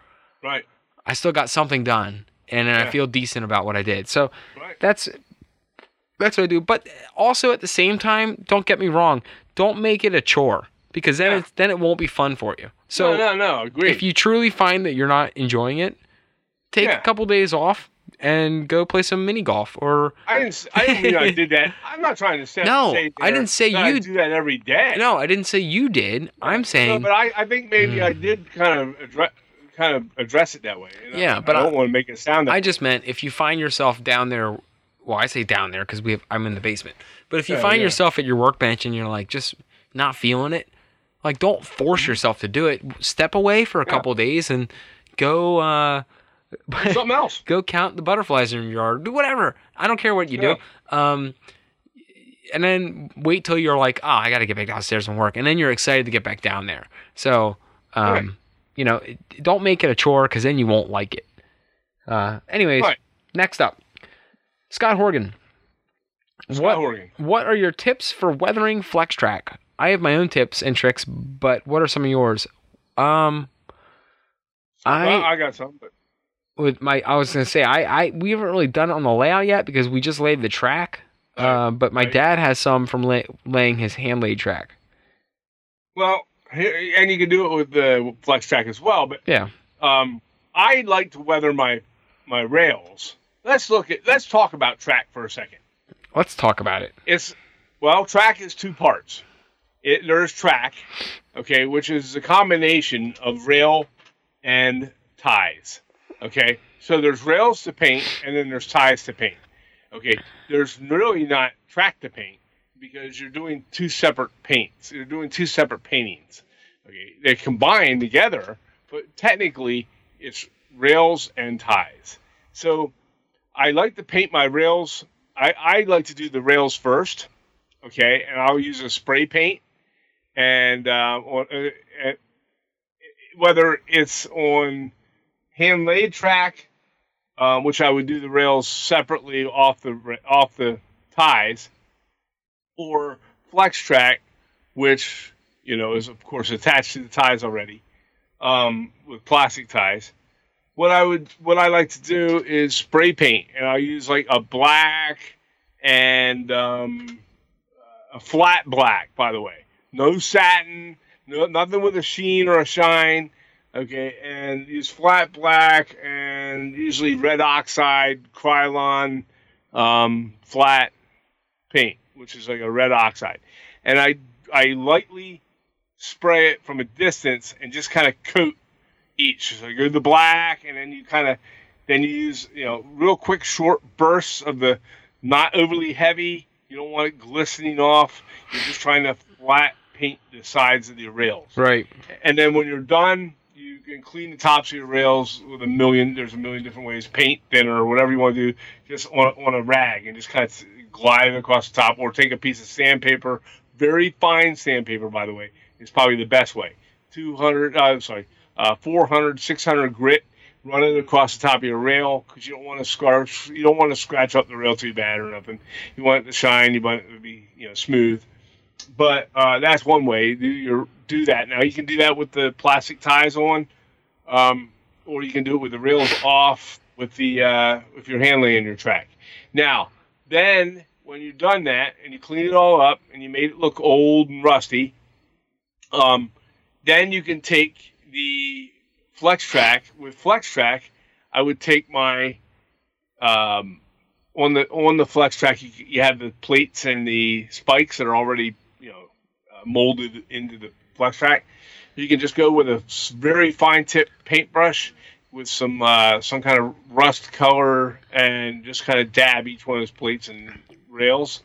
right I still got something done, and then I feel decent about what I did. So right that's that's what I do. But also at the same time, don't get me wrong, don't make it a chore because then Yeah. it's then it won't be fun for you. So no no no agree if you truly find that you're not enjoying it, take Yeah. a couple days off and go play some mini golf or I didn't. I didn't mean I did that. I'm not trying to say. No, say I didn't say you- do that every day. no, I didn't say you did. I'm saying. No, but I, I think maybe I Mm. did kind of address, kind of address it that way. And I- Yeah, but I I- don't want to make it sound. That I just meant if you find yourself down there. Well, I say down there because we have, I'm in the basement. But if you Yeah, find yeah. yourself at your workbench and you're like just not feeling it, like don't force yourself to do it. Step away for a Mm-hmm. Yeah. couple days and go uh, something else. go count the butterflies in your yard. Do whatever. I don't care what you Yeah. do. Um, and then wait till you're like, oh, I got to get back downstairs and work, and then you're excited to get back down there. So, um, Right. you know, don't make it a chore because then you won't like it. Uh, anyways, Right. next up, Scott Horgan. Scott what Horgan. what are your tips for weathering flex track? I have my own tips and tricks, but what are some of yours? Um, I Well, I got some, but with my I was gonna say I I we haven't really done it on the layout yet because we just laid the track. Uh, but my Right. dad has some from lay, laying his hand laid track. well, and you can do it with the flex track as well. But Yeah. um, I like to weather my my rails. Let's look at let's talk about track for a second. Let's talk about it. It's well, track is two parts. It there's track, okay, which is a combination of rail and ties. Okay, so there's rails to paint, and then there's ties to paint. Okay, there's really not track to paint because you're doing two separate paints. You're doing two separate paintings. Okay, they combine together, but technically it's rails and ties. So I like to paint my rails. I, I like to do the rails first, okay, and I'll use a spray paint, and uh, on, uh, uh, whether it's on hand laid track, um, which I would do the rails separately off the off the ties, or flex track, which you know is of course attached to the ties already um, with plastic ties. What I would what I like to do is spray paint, and I'll use like a black and um, a flat black. By the way, no satin, no nothing with a sheen or a shine. Okay, and use flat black and usually red oxide, Krylon, um, flat paint, which is like a red oxide, and I I lightly spray it from a distance and just kind of coat each. So you go to the black, and then you kind of then you use you know real quick short bursts of the not overly heavy. You don't want it glistening off. You're just trying to flat paint the sides of the rails. Right. And then when you're done, you can clean the tops of your rails with a million. There's a million different ways, paint thinner or whatever you want to do, just on, on a rag and just kind of glide across the top, or take a piece of sandpaper, very fine sandpaper, by the way, is probably the best way. 200, uh, sorry, uh, 400, 600 grit. Run it across the top of your rail because you don't want to scarf. You don't want to scratch up the rail too bad or nothing. You want it to shine. You want it to be you know smooth but uh, that's one way do your do that. Now you can do that with the plastic ties on, um, or you can do it with the rails off with the uh, if you're handling your track. Now then, when you've done that and you clean it all up and you made it look old and rusty, um, then you can take the flex track with flex track. I would take my um, on the on the flex track. You, you have the plates and the spikes that are already you know uh, molded into the flex track. You can just go with a very fine tip paintbrush with some uh, some kind of rust color and just kind of dab each one of those plates and rails.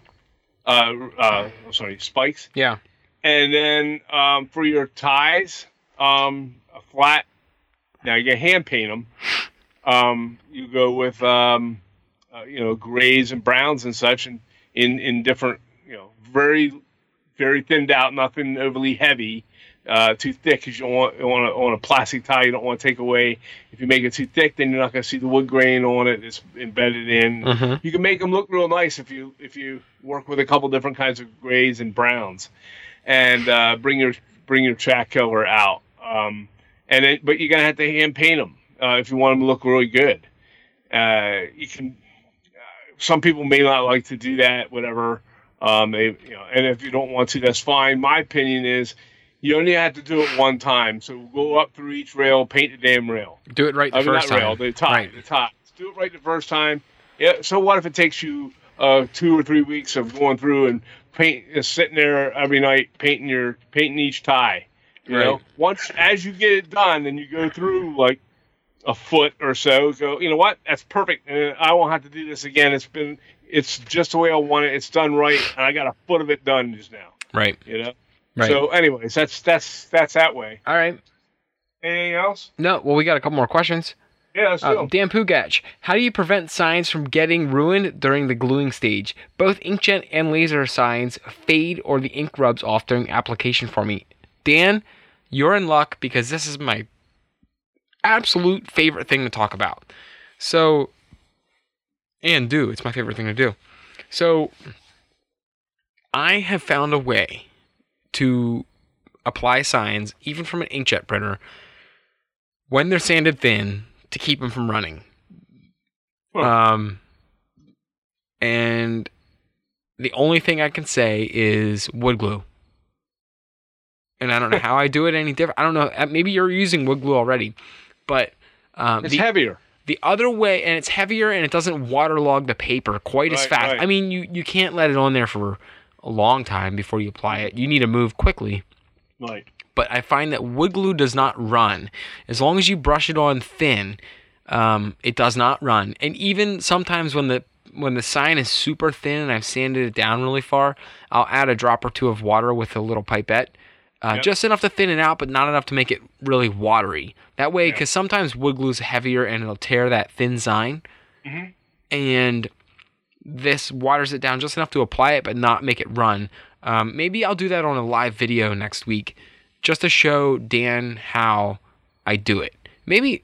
Uh, uh, I'm sorry, spikes. Yeah. And then um, for your ties, um, a flat. Now you can hand paint them. Um, you go with um, uh, you know grays and browns and such, and in in different you know very very thinned out, nothing overly heavy, uh, too thick because you don't want on a, on a plastic tie. You don't want to take away. If you make it too thick, then you're not going to see the wood grain on it. It's embedded in. Mhm. You can make them look real nice if you if you work with a couple different kinds of grays and browns, and uh, bring your bring your track color out. Um, and then, but you're gonna have to hand paint them uh, if you want them to look really good. Uh, you can. Uh, some people may not like to do that. Whatever. Um, you know, and if you don't want to, that's fine. My opinion is, you only have to do it one time. So go up through each rail, paint the damn rail. Do it right the I mean, first not time. rail, the top, Right. the top. Do it right the first time. Yeah. So what if it takes you uh, two or three weeks of going through and paint, uh, sitting there every night painting your painting each tie? You know, Right. once as you get it done, then you go through like a foot or so. Go, you know what? That's perfect. And I won't have to do this again. It's been, it's just the way I want it. It's done right, and I got a foot of it done just now. Right. You know. Right. So, anyways, that's that's that's that way. All right. Anything else? No. Well, we got a couple more questions. Yeah, let's Uh. Dan Pugach, how do you prevent signs from getting ruined during the gluing stage? Both inkjet and laser signs fade or the ink rubs off during application for me. Dan, you're in luck because this is my absolute favorite thing to talk about. So, and do, it's my favorite thing to do. So, I have found a way to apply signs, even from an inkjet printer, when they're sanded thin to keep them from running. Huh. Um, and the only thing I can say is wood glue. And I don't know how I do it any different. I don't know. uh, Maybe you're using wood glue already, but um, It's the, heavier. The other way, and it's heavier, and it doesn't waterlog the paper quite as fast. right. I mean, you you can't let it on there for a long time before you apply it. You need to move quickly Right. but I find that wood glue does not run. As long as you brush it on thin, um, it does not run. And even sometimes when the when the sign is super thin and I've sanded it down really far, I'll add a drop or two of water with a little pipette. Uh, Yep. Just enough to thin it out, but not enough to make it really watery. That way, because sometimes wood glue is heavier and it'll tear that thin sign. Mhm. And this waters it down just enough to apply it, but not make it run. Um, maybe I'll do that on a live video next week, just to show Dan how I do it. Maybe,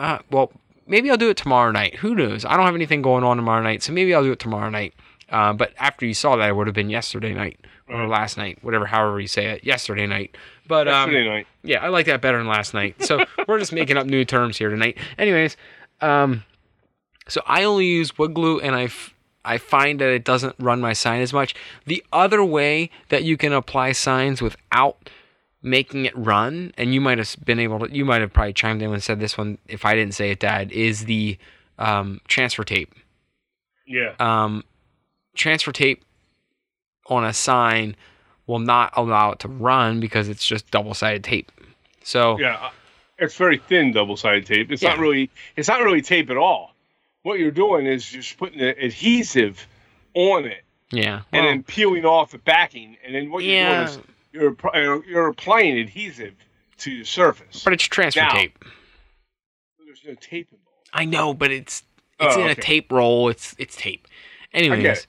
uh, well, maybe I'll do it tomorrow night. Who knows? I don't have anything going on tomorrow night, so maybe I'll do it tomorrow night. Uh, but after you saw that, it would have been yesterday night or last night, whatever, however you say it, yesterday night. But um, Yesterday night. yeah, I like that better than last night. So we're just making up new terms here tonight. Anyways, um, so I only use wood glue, and I f- I find that it doesn't run my sign as much. The other way that you can apply signs without making it run, and you might have been able to, you might have probably chimed in and said this one if I didn't say it, Dad, is the um, transfer tape. Yeah. Um, transfer tape on a sign will not allow it to run because it's just double-sided tape. So Yeah. uh, It's very thin double-sided tape. It's Yeah. not really. It's not really tape at all. What you're doing is just putting the adhesive on it yeah, and then peeling off the backing, and then what you're Yeah. doing is you're you're- you're applying adhesive to the surface. but it's transfer Now- tape. There's no tape involved. I know, but it's it's Oh, in a tape roll. It's it's tape. Anyways.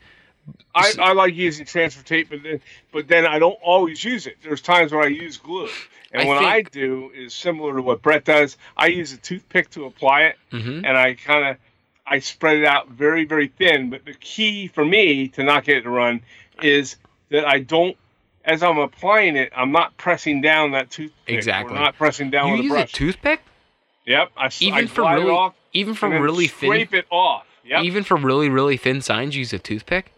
I, I like using transfer tape, but then but then I don't always use it. There's times where I use glue, and I what I do is similar to what Brett does. I use a toothpick to apply it, hmm and I kind of I spread it out very very thin. But the key for me to not get it to run is that I don't. As I'm applying it, I'm not pressing down that toothpick. Exactly. Or not pressing down you with a use a brush. toothpick yep. I, even I for really it off even then really thin scrape it off. Yep. even for really really thin signs. You use a toothpick.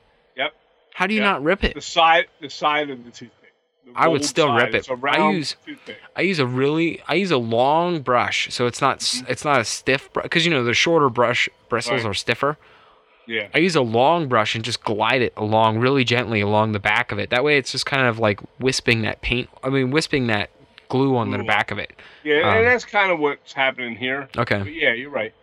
How do you Yep. not rip it? the side the side of the toothpick. The I would still side. rip it. I use- toothpick. I use a really I use a long brush, so it's not Mm-hmm. it's not a stiff brush because you know the shorter brush bristles Right. are stiffer. Yeah. I use a long brush and just glide it along really gently along the back of it. That way, it's just kind of like wisping that paint. I mean, wisping that glue on the back of it. Yeah, Um, and that's kind of what's happening here. Okay. But yeah, you're right.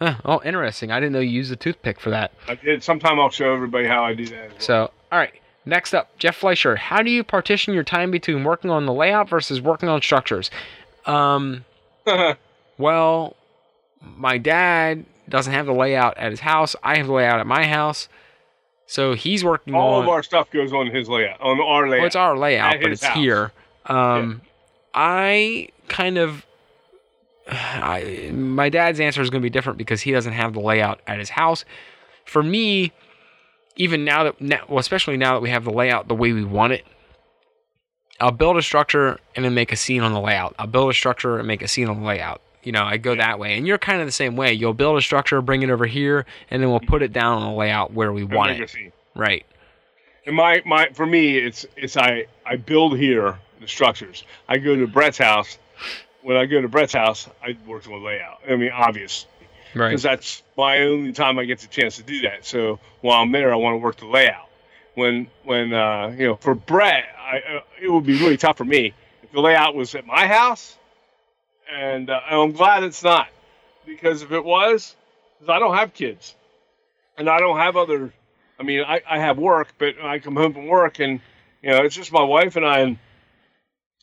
Huh, oh, interesting. I didn't know you used a toothpick for that. I did. Sometime I'll show everybody how I do that. As So, all right. Next up, Jeff Fleischer. How do you partition your time between working on the layout versus working on structures? Um, well. well, my dad doesn't have the layout at his house. I have the layout at my house. So he's working on All on of our stuff goes on his layout, on our layout. Well, it's our layout, but it's house. here. Um, I kind of, I my dad's answer is going to be different because he doesn't have the layout at his house. For me, even now that, now, well, especially now that we have the layout the way we want it, I'll build a structure and then make a scene on the layout. I'll build a structure and make a scene on the layout. You know, I go that way, and you're kind of the same way. You'll build a structure, bring it over here, and then we'll put it down on the layout where we And want it. Right. And my, my for me, it's it's I I build here the structures. I go to Brett's house. When I go to Brett's house, I work on the layout. I mean, obvious Right. because that's my only time I get the chance to do that. So while I'm there, I want to work the layout. When when uh, you know for Brett, I, uh, it would be really tough for me if the layout was at my house, and, uh, and I'm glad it's not because if it was, 'cause I don't have kids, and I don't have other. I mean, I, I have work, but I come home from work and you know it's just my wife and I. And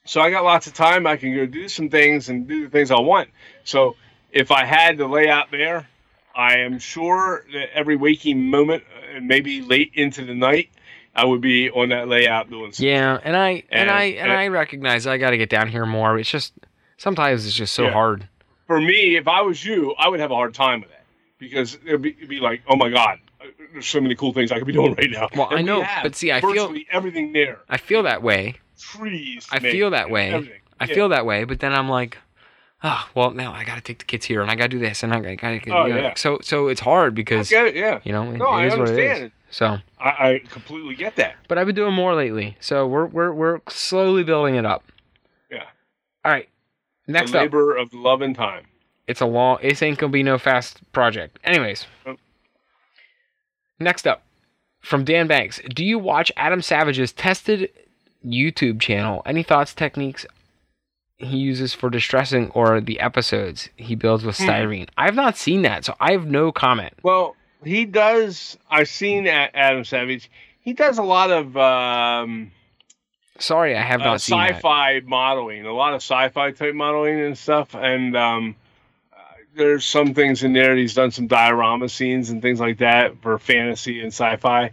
so I got lots of time. I can go do some things and do the things I want. So if I had the layout there, I am sure that every waking moment, uh, and maybe late into the night, I would be on that layout doing stuff. Yeah, and I and, And- I and and- I recognize I got to get down here more. It's just sometimes it's just so Yeah. hard. For me, if I was you, I would have a hard time with that because it'd be, it'd be like, oh my god, uh, there's so many cool things I could be doing right now. Well, I And we know, but see, I feel- everything there. I feel that way. Trees. I feel that way. Everything. I Yeah. feel that way, but then I'm like, oh, well, now I got to take the kids here, and I got to do this, and I got to. Oh, you know, yeah. So so it's hard I because get it. Yeah. you know it, No, it I is what it understand. So, I, I completely get that. but I've been doing more lately, so we're we're we're slowly building it up. Yeah. All right. Next the up, labor of love and time. it's a long. It ain't gonna be no fast project. Anyways. Oh. Next up, from Dan Banks, do you watch Adam Savage's tested YouTube channel? Any thoughts, techniques he uses for distressing or the episodes he builds with Hmm. styrene? I have not seen that, so I have no comment. Well, he does. I've seen Adam Savage. He does a lot of um, Sorry, I have not uh, seen that. sci-fi modeling, a lot of sci-fi type modeling and stuff. And um, uh, there's some things in there. He's done some diorama scenes and things like that for fantasy and sci-fi.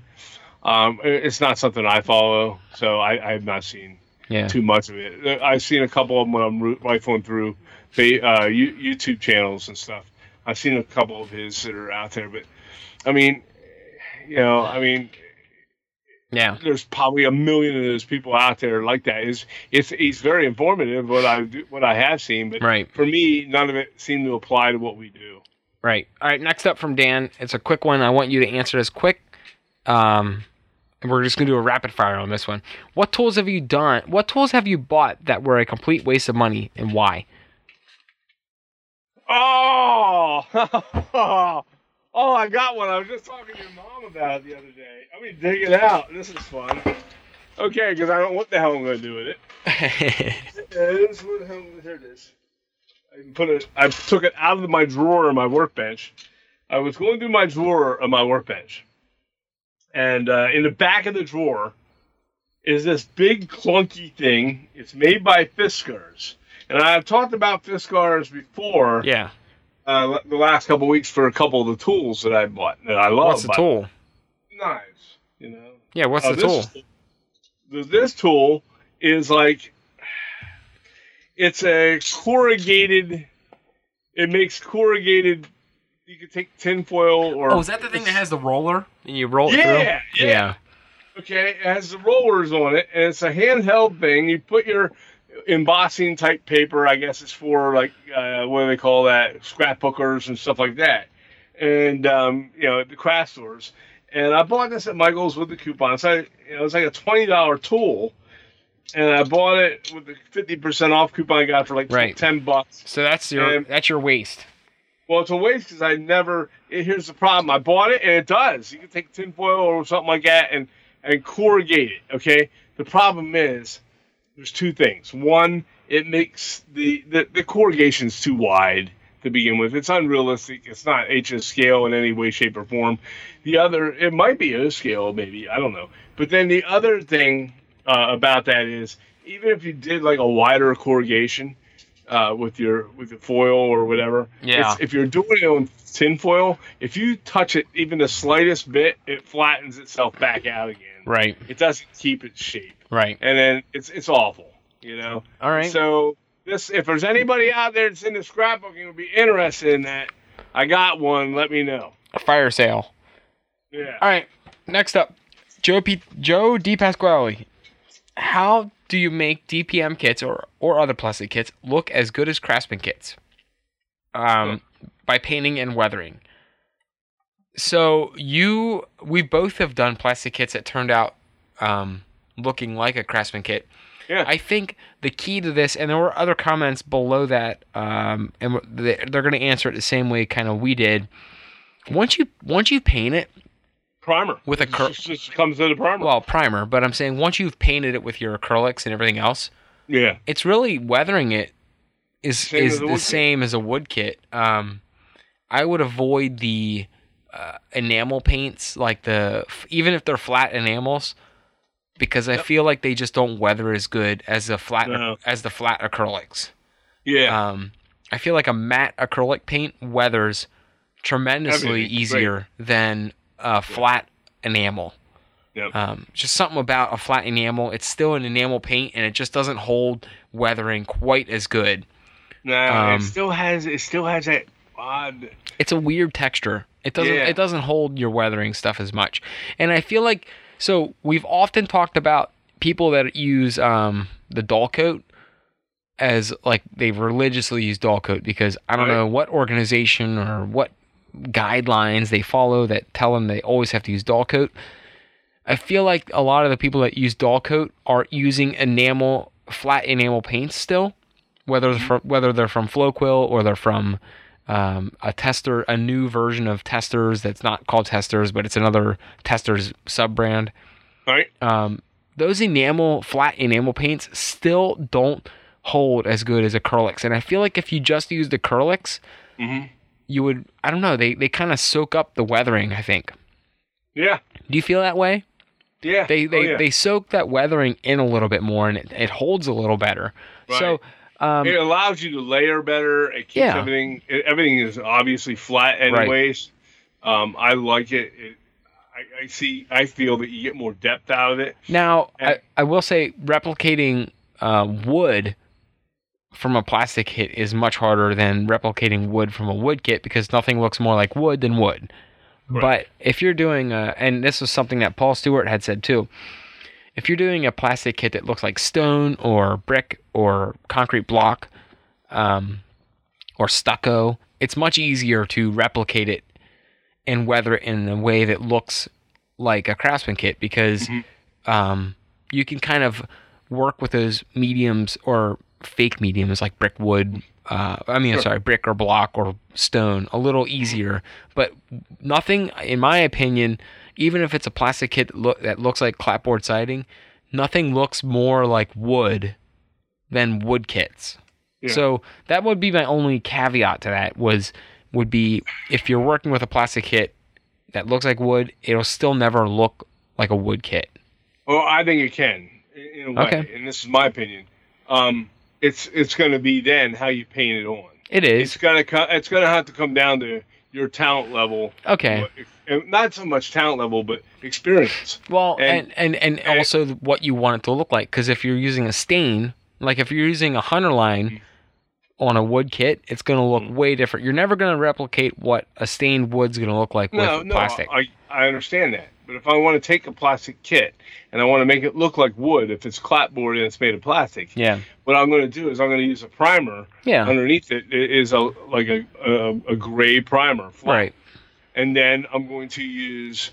Um, it's not something I follow, so I, I have not seen Yeah. too much of it. I've seen a couple of them when I'm rifling through uh, YouTube channels and stuff. I've seen a couple of his that are out there, but I mean, you know, I mean, Yeah. there's probably a million of those people out there like that. Is it's he's very informative what I do, what I have seen, but Right. for me, none of it seemed to apply to what we do. Right. All right. Next up from Dan. It's a quick one. I want you to answer this quick. Um, and we're just gonna do a rapid fire on this one. What tools have you done? What tools have you bought that were a complete waste of money, and why? Oh, oh, I got one. I was just talking to your mom about it the other day. Let me dig it out. This is fun. Okay, because I don't know what the hell I'm to do with it. What the hell, here it is. I put it. I took it out of my drawer of my workbench. I was going through my drawer of my workbench, and uh, in the back of the drawer is this big clunky thing. It's made by Fiskars, and I've talked about Fiskars before yeah. uh, the last couple weeks for a couple of the tools that I bought that I love. What's the tool? Knives, you know. Yeah. What's Oh, the tool? this, th- This tool is like it's a corrugated. It makes corrugated. You could take tinfoil or Oh, is that the thing that has the roller and you roll it Yeah, through? yeah. Okay, it has the rollers on it, and it's a handheld thing. You put your embossing type paper, I guess it's for like uh, what do they call that, scrapbookers and stuff like that, and um, you know the craft stores. And I bought this at Michael's with the coupon. So I, you know, it was like a twenty dollar tool, and I bought it with the fifty percent off coupon I got for like Right. ten bucks. So that's your And- that's your waste. Well, it's a waste because I never. Here's the problem: I bought it and it does. You can take tinfoil or something like that and and corrugate it. Okay. The problem is there's two things. One, it makes the the, the corrugation's too wide to begin with. It's unrealistic. It's not HO scale in any way, shape, or form. The other, it might be O scale, maybe I don't know. But then the other thing uh, about that is even if you did like a wider corrugation uh, with your with the foil or whatever, Yeah. it's, if you're doing it on tinfoil, if you touch it even the slightest bit, it flattens itself back out again. Right. It doesn't keep its shape, Right. and then it's it's awful, you know. All right. So this, if there's anybody out there that's into scrapbooking would be interested in that, I got one. Let me know. a fire sale. Yeah. All right. Next up, Joe P- Joe D Pasquale. How do you make DPM kits or or other plastic kits look as good as Craftsman kits? Um, by painting and weathering. So you, we both have done plastic kits that turned out um, looking like a Craftsman kit. Yeah. I think the key to this, and there were other comments below that, um, and they- they're going to answer it the same way kind of we did. Once you once you paint it, primer With a It cur- just, just comes in a primer. well, primer, but I'm saying once you've painted it with your acrylics and everything else, yeah. it's really weathering it is Same is the wood kit. same as a wood kit. Um, I would avoid the uh, enamel paints, like the even if they're flat enamels, because I Yep. feel like they just don't weather as good as the flat No. as the flat acrylics. Yeah. Um, I feel like a matte acrylic paint weathers tremendously Everything, great. easier than a flat enamel. Yep. Um, just something about a flat enamel. It's still an enamel paint, and it just doesn't hold weathering quite as good. No, Um, it still has it still has that odd. It's a weird texture. It doesn't Yeah. it doesn't hold your weathering stuff as much. And I feel like so we've often talked about people that use um, the Dullcote as like they religiously use Dullcote because I don't Right. know what organization or what guidelines they follow that tell them they always have to use Dullcote. I feel like a lot of the people that use Dullcote are using enamel flat enamel paints still, whether they're from, whether they're from Floquil or they're from um, a tester, a new version of Testors that's not called Testors, but it's another Testors sub brand. Right. Um, those enamel flat enamel paints still don't hold as good as acrylics, and I feel like if you just used acrylics, hmm you would I don't know they they kind of soak up the weathering. I think. Yeah. Do you feel that way? Yeah. They they, oh, yeah. they soak that weathering in a little bit more, and it, it holds a little better. So. Um, it allows you to layer better. It keeps Yeah. everything. It, everything is obviously flat, anyways. Um, I like it. it I, I see. I feel that you get more depth out of it. Now, I, And- I will say replicating uh, wood from a plastic kit is much harder than replicating wood from a wood kit because nothing looks more like wood than wood. Right. But if you're doing, a, and this was something that Paul Stewart had said too, if you're doing a plastic kit that looks like stone or brick or concrete block um, or stucco, it's much easier to replicate it and weather it in a way that looks like a craftsman kit because Mhm. um, you can kind of work with those mediums or fake mediums like brick wood. Uh, I mean, Sure. sorry, brick or block or stone a little easier, but nothing, in my opinion, even if it's a plastic kit that, look, that looks like clapboard siding, nothing looks more like wood than wood kits. Yeah. So that would be my only caveat to that was would be if you're working with a plastic kit that looks like wood, it'll still never look like a wood kit. Well, I think it can in in a way, Okay. and this is my opinion. Um, it's it's going to be then how you paint it on. It It's gonna co- it's gonna have to come down to your talent level. Okay. And not so much talent level, but experience. Well, and and- and, and, and- also what you want it to look like because if you're using a stain, like if you're using a Hunterline Mm. on a wood kit, it's going to look Mm. way different. You're never going to replicate what a stained wood's going to look like No, with no, plastic. I I understand that. But if I want to take a plastic kit and I want to make it look like wood, if it's clapboard and it's made of plastic, yeah. what I'm going to do is I'm going to use a primer Yeah. underneath it. Is a like a a, a gray primer, flat. Right. and then I'm going to use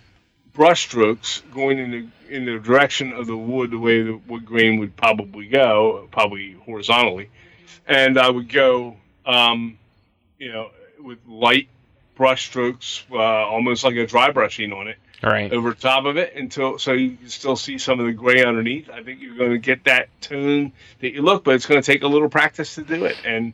brush strokes going in the in the direction of the wood, the way the wood grain would probably go, probably horizontally, and I would go, um, you know, with light brush strokes, uh, almost like a dry brushing on it right. over top of it until so you can still see some of the gray underneath. I think you're going to get that tone that you look, but it's going to take a little practice to do it. And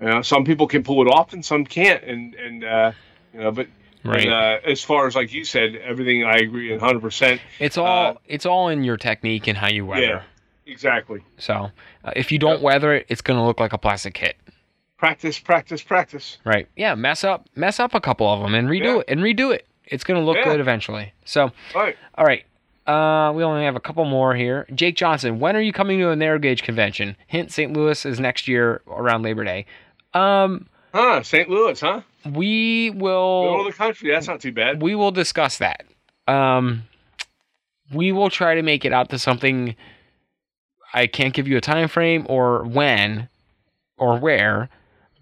you know, some people can pull it off and some can't. And and uh, you know, but Right. but, uh, as far as like you said, everything I agree 100 percent It's all uh, it's all in your technique and how you weather. Yeah. exactly. So uh, if you don't weather it, it's going to look like a plastic kit. Practice, practice, practice. Right. Yeah. Mess up mess up a couple of them and redo Yeah. it and redo it. It's going to look Yeah. good eventually. So Right. all right. Uh, we only have a couple more here. Jake Johnson, when are you coming to a narrow gauge convention? Hint: St. Louis is next year around Labor Day. Um, Huh? St. Louis, huh? we Middle will of the country. That's not too bad. we will discuss that. Um, we will try to make it out to something. I can't give you a time frame or when or where,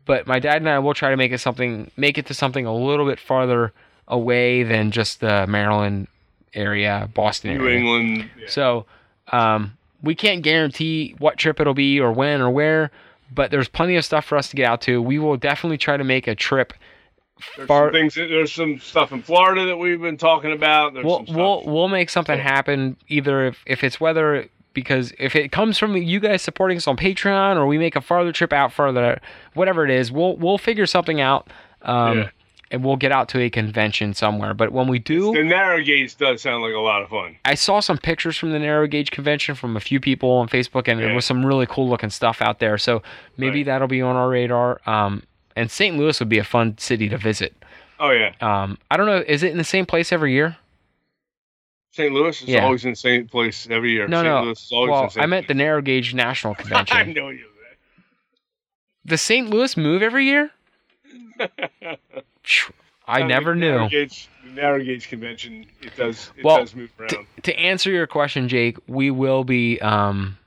but my dad and I will try to make it something, make it to something a little bit farther away than just the Maryland area, Boston New area. England. yeah. So um, we can't guarantee what trip it'll be or when or where, but there's plenty of stuff for us to get out to. We will definitely try to make a trip. There's far- some things. There's some stuff in Florida that we've been talking about. There's We'll some stuff. we'll we'll make something happen either if, if it's weather because if it comes from you guys supporting us on Patreon or we make a farther trip out further, whatever it is, we'll we'll figure something out. Um, Yeah. And we'll get out to a convention somewhere. But when we do, The narrow gauge does sound like a lot of fun. I saw some pictures from the narrow gauge convention from a few people on Facebook, and there was some really cool looking stuff out there. So maybe Right. that'll be on our radar. Um, and St. Louis would be a fun city to visit. Oh yeah, Um, I don't know, is it in the same place every year? St. Louis is Yeah. always in the same place every year. No, St. no. Louis is always in Well, the same I meant the narrow gauge national convention. I know you. Does St. Louis move every year? Phew, I never knew. Narrow gauge, the narrow gauge convention. It does. It Well, does move around. To answer your question, Jake, we will be. Um,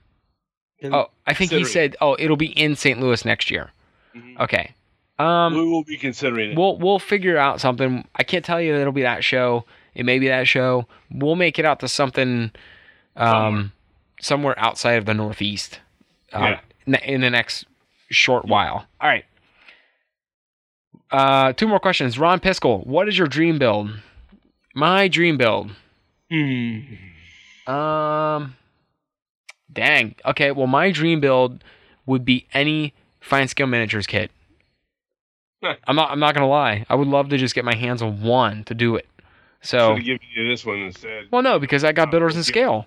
oh, I think he said, "Oh, it'll be in St. Louis next year." Mhm. Okay. Um, we will be considering it. we'll we'll figure out something. I can't tell you that it'll be that show. It may be that show. We'll make it out to something um, somewhere outside of the Northeast uh, Yeah. in the next short while. All right. Uh, two more questions. Ron Piskel, what is your dream build? My dream build. Hmm. Um, dang. Okay. Well, my dream build would be any Fine Scale Miniatures kit. Huh. I'm not. I'm not gonna lie. I would love to just get my hands on one to do it. So, Should given you this one instead. well, no, because I got Oh, Builders in Scale,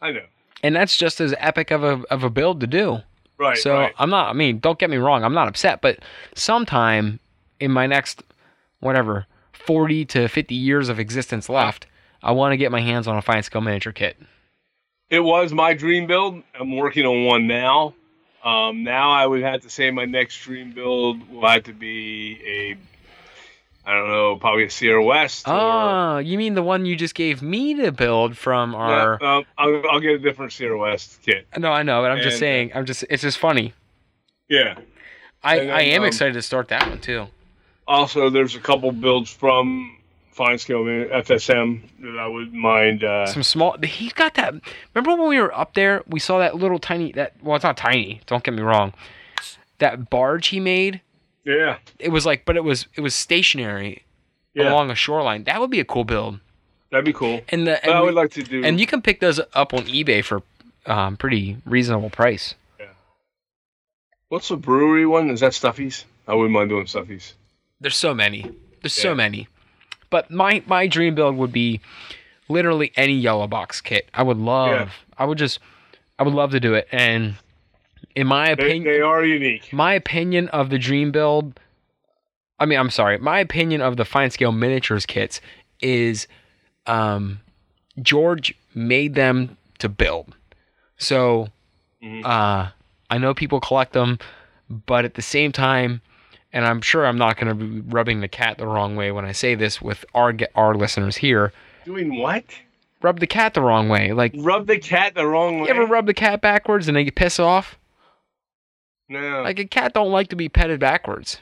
I know. and that's just as epic of a of a build to do. Right. so right. I'm not. I mean, don't get me wrong. I'm not upset, but sometime in my next whatever 40 to 50 years of existence left, I want to get my hands on a Fine Scale Miniature kit. It was my dream build. I'm working on one now. Um, now I would have to say my next dream build will have to be a, I don't know, probably a Sierra West. or- Oh, you mean the one you just gave me to build from our? Yeah, um, I'll, I'll get a different Sierra West kit. No, I know, but I'm just And, uh, saying. I'm just. It's just funny. Yeah. I, then, I am um, excited to start that one too. Also, there's a couple builds from Fine Scale FSM that I would mind. Uh, Some small. He's got that. Remember when we were up there? We saw that little tiny. That well, it's not tiny. Don't get me wrong. That barge he made. Yeah. It was like, but it was it was stationary Yeah. along a shoreline. That would be a cool build. That'd be cool. And the and, I we- would like to do. and you can pick those up on eBay for um, pretty reasonable price. Yeah. what's the brewery one? Is that Stuffies? I wouldn't mind doing Stuffies. There's so many. There's so many. But my my dream build would be literally any yellow box kit. I would love. Yeah. I would just. I would love to do it. And in my opinion, they are unique. my opinion of the dream build. I mean, I'm sorry. My opinion of the fine scale miniatures kits is, um, George made them to build. So, Mhm. uh, I know people collect them, but at the same time, and I'm sure I'm not going to be rubbing the cat the wrong way when I say this with our our listeners here. Doing what? Rub the cat the wrong way. Like, Rub the cat the wrong way. you ever rub the cat backwards and they piss off? No. Like a cat don't like to be petted backwards.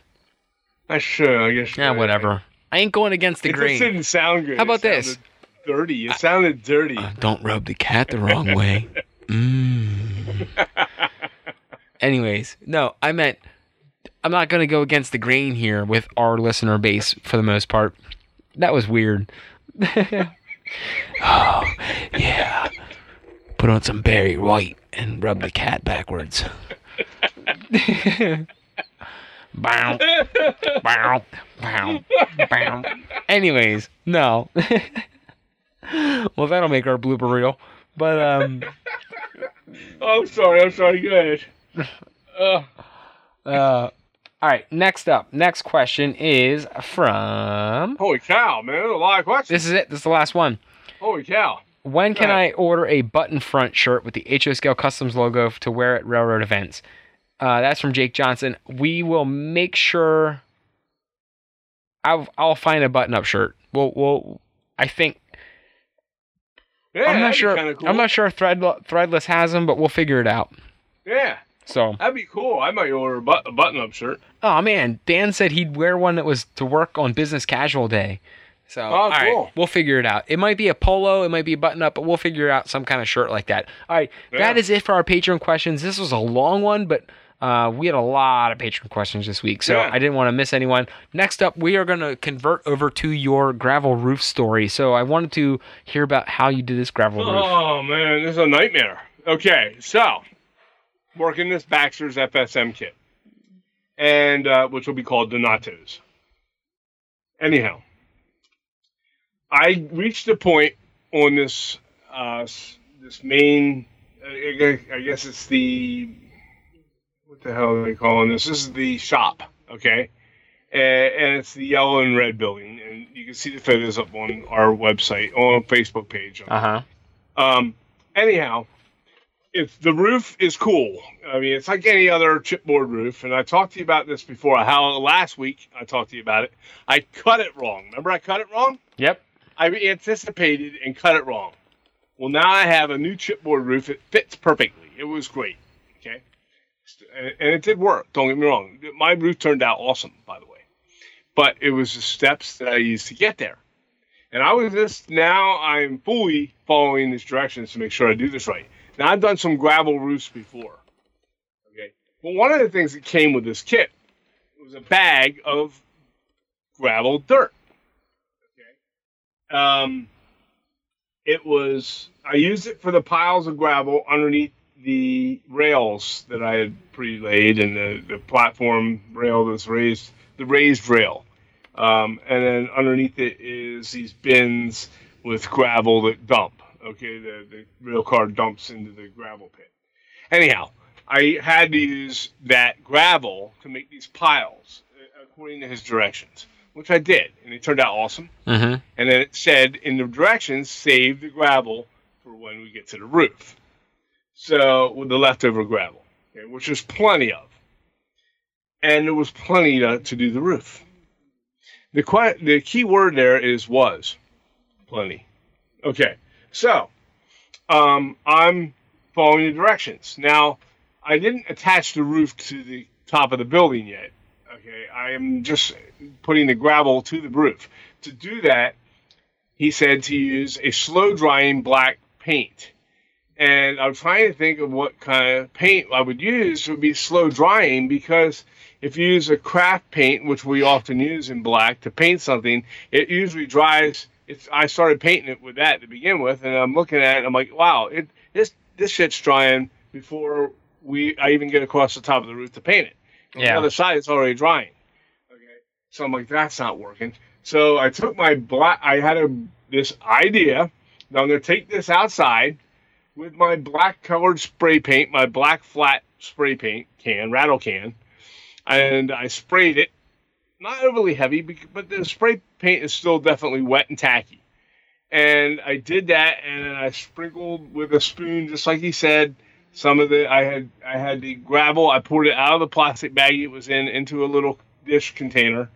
I should. I guess. Yeah, whatever. I ain't going against the It grain. just didn't sound good. How about It this? Dirty. It sounded dirty. Uh, don't rub the cat the wrong way. Mm. Anyways, no, I meant I'm not gonna go against the grain here with our listener base for the most part. That was weird. oh yeah, put on some Barry White and rub the cat backwards. Bow, bow, bow, bow. Anyways, no. well, that'll make our blooper reel. But um, oh, I'm sorry. I'm sorry. Go ahead. Uh, uh, all right. Next up, next question is from. holy cow, man! A lot of questions. This is it. This is the last one. Holy cow! When can. I order a button front shirt with the HO Scale Customs logo to wear at railroad events? Uh, that's from Jake Johnson. We will make sure. I'll I'll find a button up shirt. We'll we'll. I think Yeah, I'm not sure. cool. I'm not sure if Thread, Threadless has them, but we'll figure it out. Yeah, So, that'd be cool. I might order a, but- a button-up shirt. oh man, Dan said he'd wear one that was to work on business casual day. So, all right, cool. we'll figure it out. It might be a polo, it might be a button up, but we'll figure out some kind of shirt like that. All right, that Yeah. is it for our Patreon questions. This was a long one, but uh, we had a lot of patron questions this week, so Yeah. I didn't want to miss anyone. Next up, we are going to convert over to your gravel roof story. So, I wanted to hear about how you did this gravel roof. Oh man, this is a nightmare. Okay, so working this Baxter's FSM kit, and uh, which will be called Donatos. anyhow, I reached a point on this uh, this main. I guess it's the the hell are they calling this? This is the shop, okay, and, and it's the yellow and red building, and you can see the photos up on our website on our Facebook page. Uh huh. Um, anyhow, if the roof is cool. I mean, it's like any other chipboard roof, and I talked to you about this before. How last week I talked to you about it. I cut it wrong. Remember, I cut it wrong. Yep. I anticipated and cut it wrong. Well, now I have a new chipboard roof. It fits perfectly. It was great. Okay, and it did work. Don't get me wrong. My roof turned out awesome, by the way. But it was the steps that I used to get there. And I was just now I'm fully following these directions to make sure I do this right. Now I've done some gravel roofs before. Okay. But one of the things that came with this kit was a bag of gravel dirt. Okay. Um it was I used it for the piles of gravel underneath the rails that I had pre-laid and the, the platform rail that's raised the raised rail. Um, and then underneath it is these bins with gravel that dump. Okay, the, the rail car dumps into the gravel pit. Anyhow, I had to use that gravel to make these piles uh, according to his directions, which I did, and it turned out awesome. Mm-hmm. And then it said in the directions, save the gravel for when we get to the roof. So with the leftover gravel, okay, which is plenty of, and there was plenty to, to do the roof. The the key word there is was plenty. Okay, so um, I'm following the directions. Now, I didn't attach the roof to the top of the building yet. Okay, I am just putting the gravel to the roof. To do that, he said to use a slow drying black paint. And I'm trying to think of what kind of paint I would use would be slow drying because if you use a craft paint, which we often use in black to paint something, it usually dries. It's I started painting it with that to begin with, and I'm looking at it. I'm like, wow, it this this shit's drying before we I even get across the top of the roof to paint it. Yeah. the other side, is already drying. Okay, so I'm like, that's not working. So I took my black. I had a this idea. Now I'm going to take this outside with my black colored spray paint, my black flat spray paint can, rattle can, and I sprayed it. Not overly heavy, but the spray paint is still definitely wet and tacky. And I did that, and then I sprinkled with a spoon, just like he said. Some of the I had I had the gravel. I poured it out of the plastic bag it was in into a little dish container,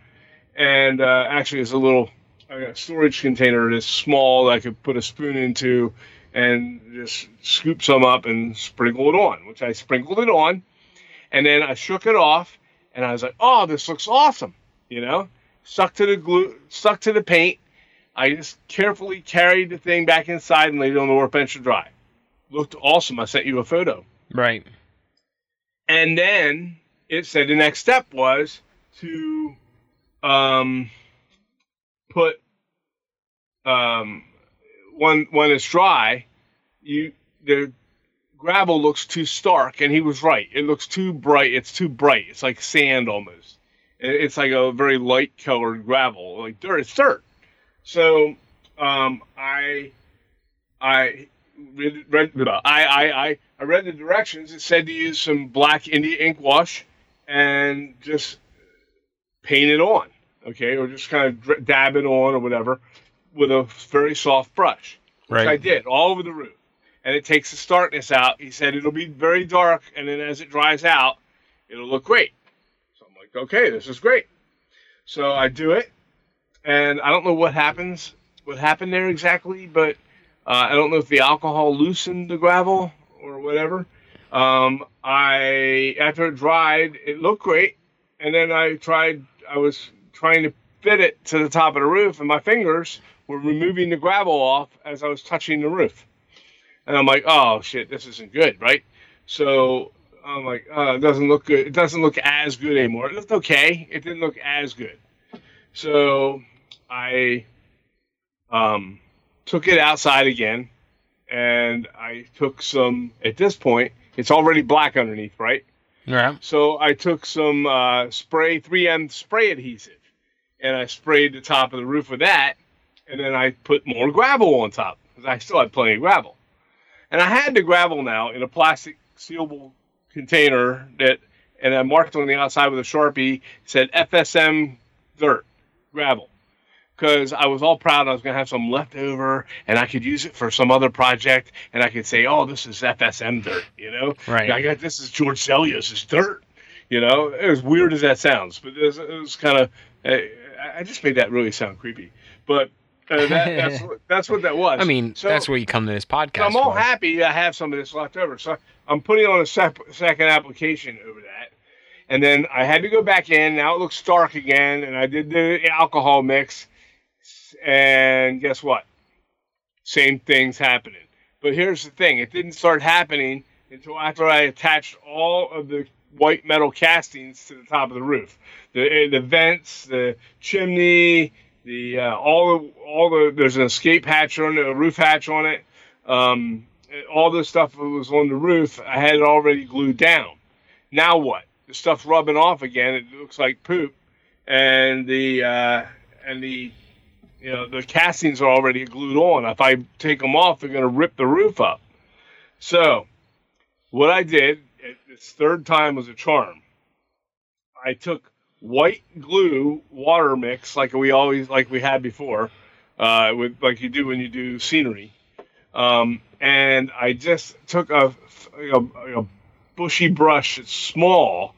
and uh, actually it's a little uh, storage container that's small that I could put a spoon into, and just scoop some up and sprinkle it on. Which I sprinkled it on, and then I shook it off, and I was like, "Oh, this looks awesome!" You know, stuck to the glue, stuck to the paint. I just carefully carried the thing back inside and laid it on the workbench to dry. Looked awesome. I sent you a photo. Right. And then it said the next step was to um, put um, when when it's dry, you the gravel looks too stark, and he was right. It looks too bright. It's too bright. It's like sand almost. It's like a very light colored gravel, like dirt. It's dirt. So um, I I read, read I, I I I read the directions. It said to use some black India ink wash and just paint it on, okay, or just kind of dab it on or whatever with a very soft brush, which I did all over the roof. And it takes the starkness out. He said it'll be very dark, and then as it dries out, it'll look great. So I'm like, okay, this is great. So I do it, and I don't know what happens, what happened there exactly, but uh, I don't know if the alcohol loosened the gravel or whatever. Um, I after it dried, it looked great, and then I tried. I was trying to fit it to the top of the roof, and my fingers were removing the gravel off as I was touching the roof. And I'm like, oh shit, this isn't good, right? So I'm like, uh, it doesn't look good. It doesn't look as good anymore. It looked okay. It didn't look as good. So I um, took it outside again, and I took some. At this point, it's already black underneath, right? Yeah. So I took some uh, spray, 3M spray adhesive, and I sprayed the top of the roof with that, and then I put more gravel on top because I still had plenty of gravel. And I had the gravel now in a plastic sealable container that, and I marked on the outside with a sharpie said FSM dirt gravel because I was all proud I was going to have some left over and I could use it for some other project and I could say, oh, this is FSM dirt, you know? Right. I got this is George Sellios' dirt, you know? As weird as that sounds, but it was, was kind of, I, just made that really sound creepy. But Uh, that, that's, what, that's what that was. I mean, So- that's where you come to this podcast. I'm all for. happy I have some of this left over. So I'm putting on a sep- second application over that. And then I had to go back in. Now it looks dark again. And I did the alcohol mix. And guess what? Same thing's happening. But here's the thing it didn't start happening until after I attached all of the white metal castings to the top of the roof. The, eh, the vents, the chimney, the uh, all all the there's an escape hatch on it, a roof hatch on it. Um, all the stuff that was on the roof, I had it already glued down. Now what? The stuff's rubbing off again. It looks like poop, and the uh, and the you know the castings are already glued on. If I take them off, they're going to rip the roof up. So, what I did, it- this third time was a charm. I took white glue water mix like we always like we had before, uh, with like you do when you do scenery, um, and I just took a, a, a bushy brush, it's small,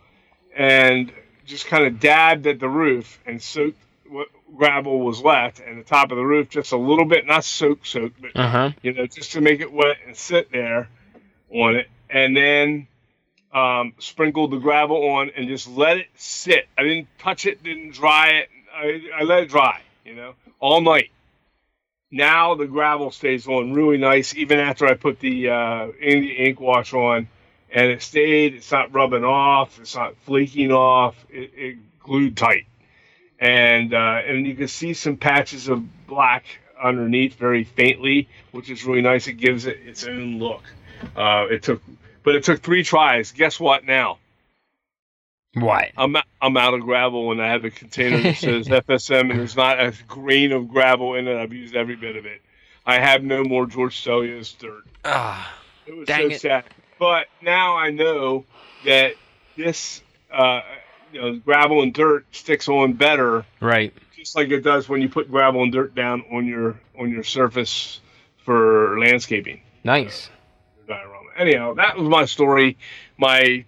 and just kind of dabbed at the roof and soaked what gravel was left and the top of the roof just a little bit, not soak soak, but Uh huh. you know, just to make it wet and sit there on it, and then um, sprinkled the gravel on and just let it sit. I didn't touch it, didn't dry it. I, I let it dry, you know, all night. Now the gravel stays on really nice, even after I put the uh, ink wash on, and it stayed. It's not rubbing off. It's not flaking off. It, it glued tight, and uh, and you can see some patches of black underneath very faintly, which is really nice. It gives it its own look. Uh, it took, but it took three tries. Guess what? Now What? I'm I'm out of gravel, and I have a container that says FSM, and there's not a grain of gravel in it. I've used every bit of it. I have no more George Sellios dirt. Ah, It was so it. sad. But now I know that this, uh, you know, gravel and dirt sticks on better right. just like it does when you put gravel and dirt down on your on your surface for landscaping. Nice. Diorama. Anyhow, that was my story. My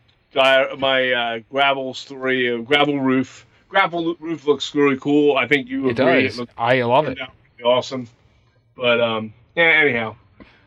my uh, gravel story, uh, gravel roof. Gravel roof looks really cool. I think you It agree. does. looks I love it. really awesome. But um, yeah. Anyhow,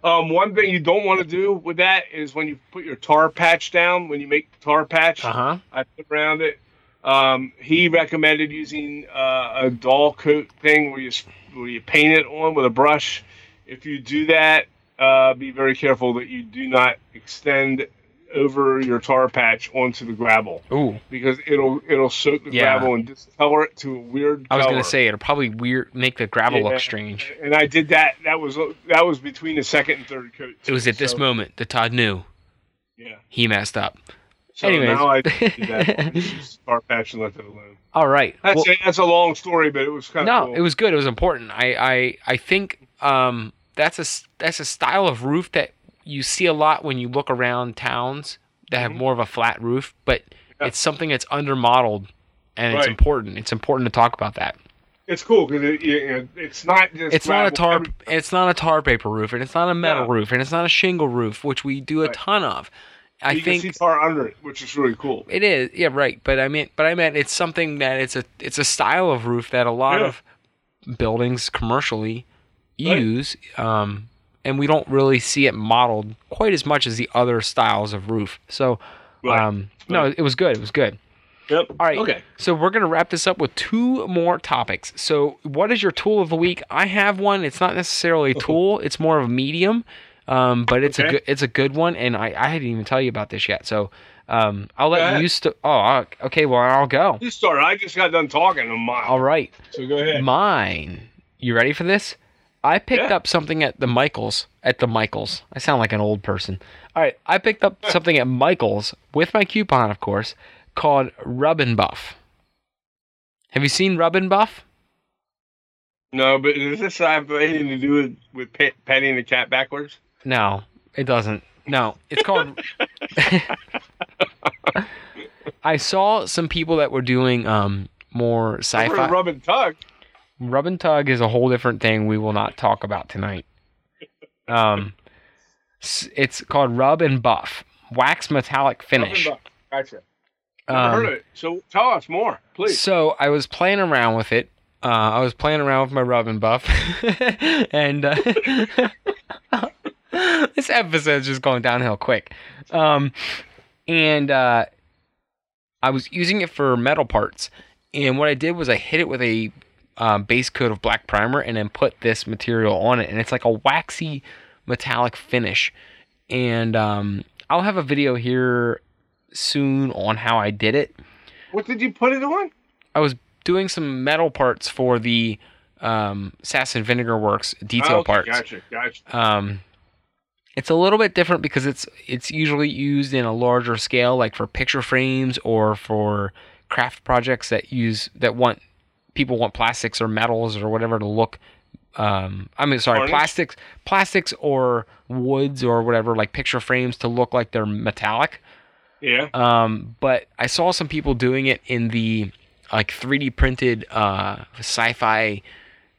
um, one thing you don't want to do with that is when you put your tar patch down. When you make the tar patch, Uh huh. I put around it. Um, he recommended using uh, a Dullcote thing where you where you paint it on with a brush. If you do that, uh, be very careful that you do not extend over your tar patch onto the gravel Ooh. because it'll it'll soak the Yeah. gravel and discolor it to a weird. I was color. gonna say it'll probably weird make the gravel Yeah. look strange. and I did that. That was that was between the second and third coat. It was at this moment that Todd knew Yeah. he messed up. So Anyways. now I do that. Just tar patch and let it alone. All right. That's Well- it. That's a long story, but it was kind of no, cool. it was good. It was important. I I I think um that's a that's a style of roof that you see a lot when you look around towns that have Mhm. more of a flat roof, but Yeah. it's something that's undermodeled and it's important. It's important to talk about that. It's cool because it, know, it's not just. It's not a gravel. tar Every- it's not a tar paper roof and it's not a metal No. roof and it's not a shingle roof, which we do a Right. ton of. I you think can see tar under it, which is really cool. It is, yeah, right. But I mean, but I meant it's something that it's a it's a style of roof that a lot Yeah. of buildings commercially Right. Use, um, and we don't really see it modeled quite as much as the other styles of roof. So, Right. um, no, it was good. It was good. Yep. All right. Okay. So we're gonna wrap this up with two more topics. So, what is your tool of the week? I have one. It's not necessarily a tool. It's more of a medium, um, but it's a good it's a good one. And I, I didn't even tell you about this yet. So, um, I'll let you. St- oh, uh, okay. Well, I'll go. You start. I just got done talking a mile. All right. So go ahead. Mine. You ready for this? I picked Yeah. up something at the Michaels. At the Michaels. I sound like an old person. All right. I picked up something at Michaels with my coupon, of course, called Rub and Buff. Have you seen Rub and Buff? No, but does this have anything to do with, with pe- petting the cat backwards? No, it doesn't. No, it's called. I saw some people that were doing um more sci-fi. rub and tug. Rub and tug is a whole different thing we will not talk about tonight. Um, it's called rub and buff, wax metallic finish. Rub and tug. Gotcha. Never heard Um, of it. So tell us more, please. so I was playing around with it. Uh, I was playing around with my rub and buff, and uh, this episode's just going downhill quick. Um, and uh, I was using it for metal parts, and what I did was I hit it with a um, base coat of black primer, and then put this material on it, and it's like a waxy metallic finish. And um, I'll have a video here soon on how I did it. What did you put it on? I was doing some metal parts for the um, Sass and Vinegar Works detail Oh, okay, parts. Gotcha, gotcha. Um, it's a little bit different because it's it's usually used in a larger scale, like for picture frames or for craft projects that use that want people want plastics or metals or whatever to look. Um, I mean, sorry, Varnish? plastics, plastics or woods or whatever, like picture frames to look like they're metallic. Yeah. Um, but I saw some people doing it in the like 3D printed uh, sci-fi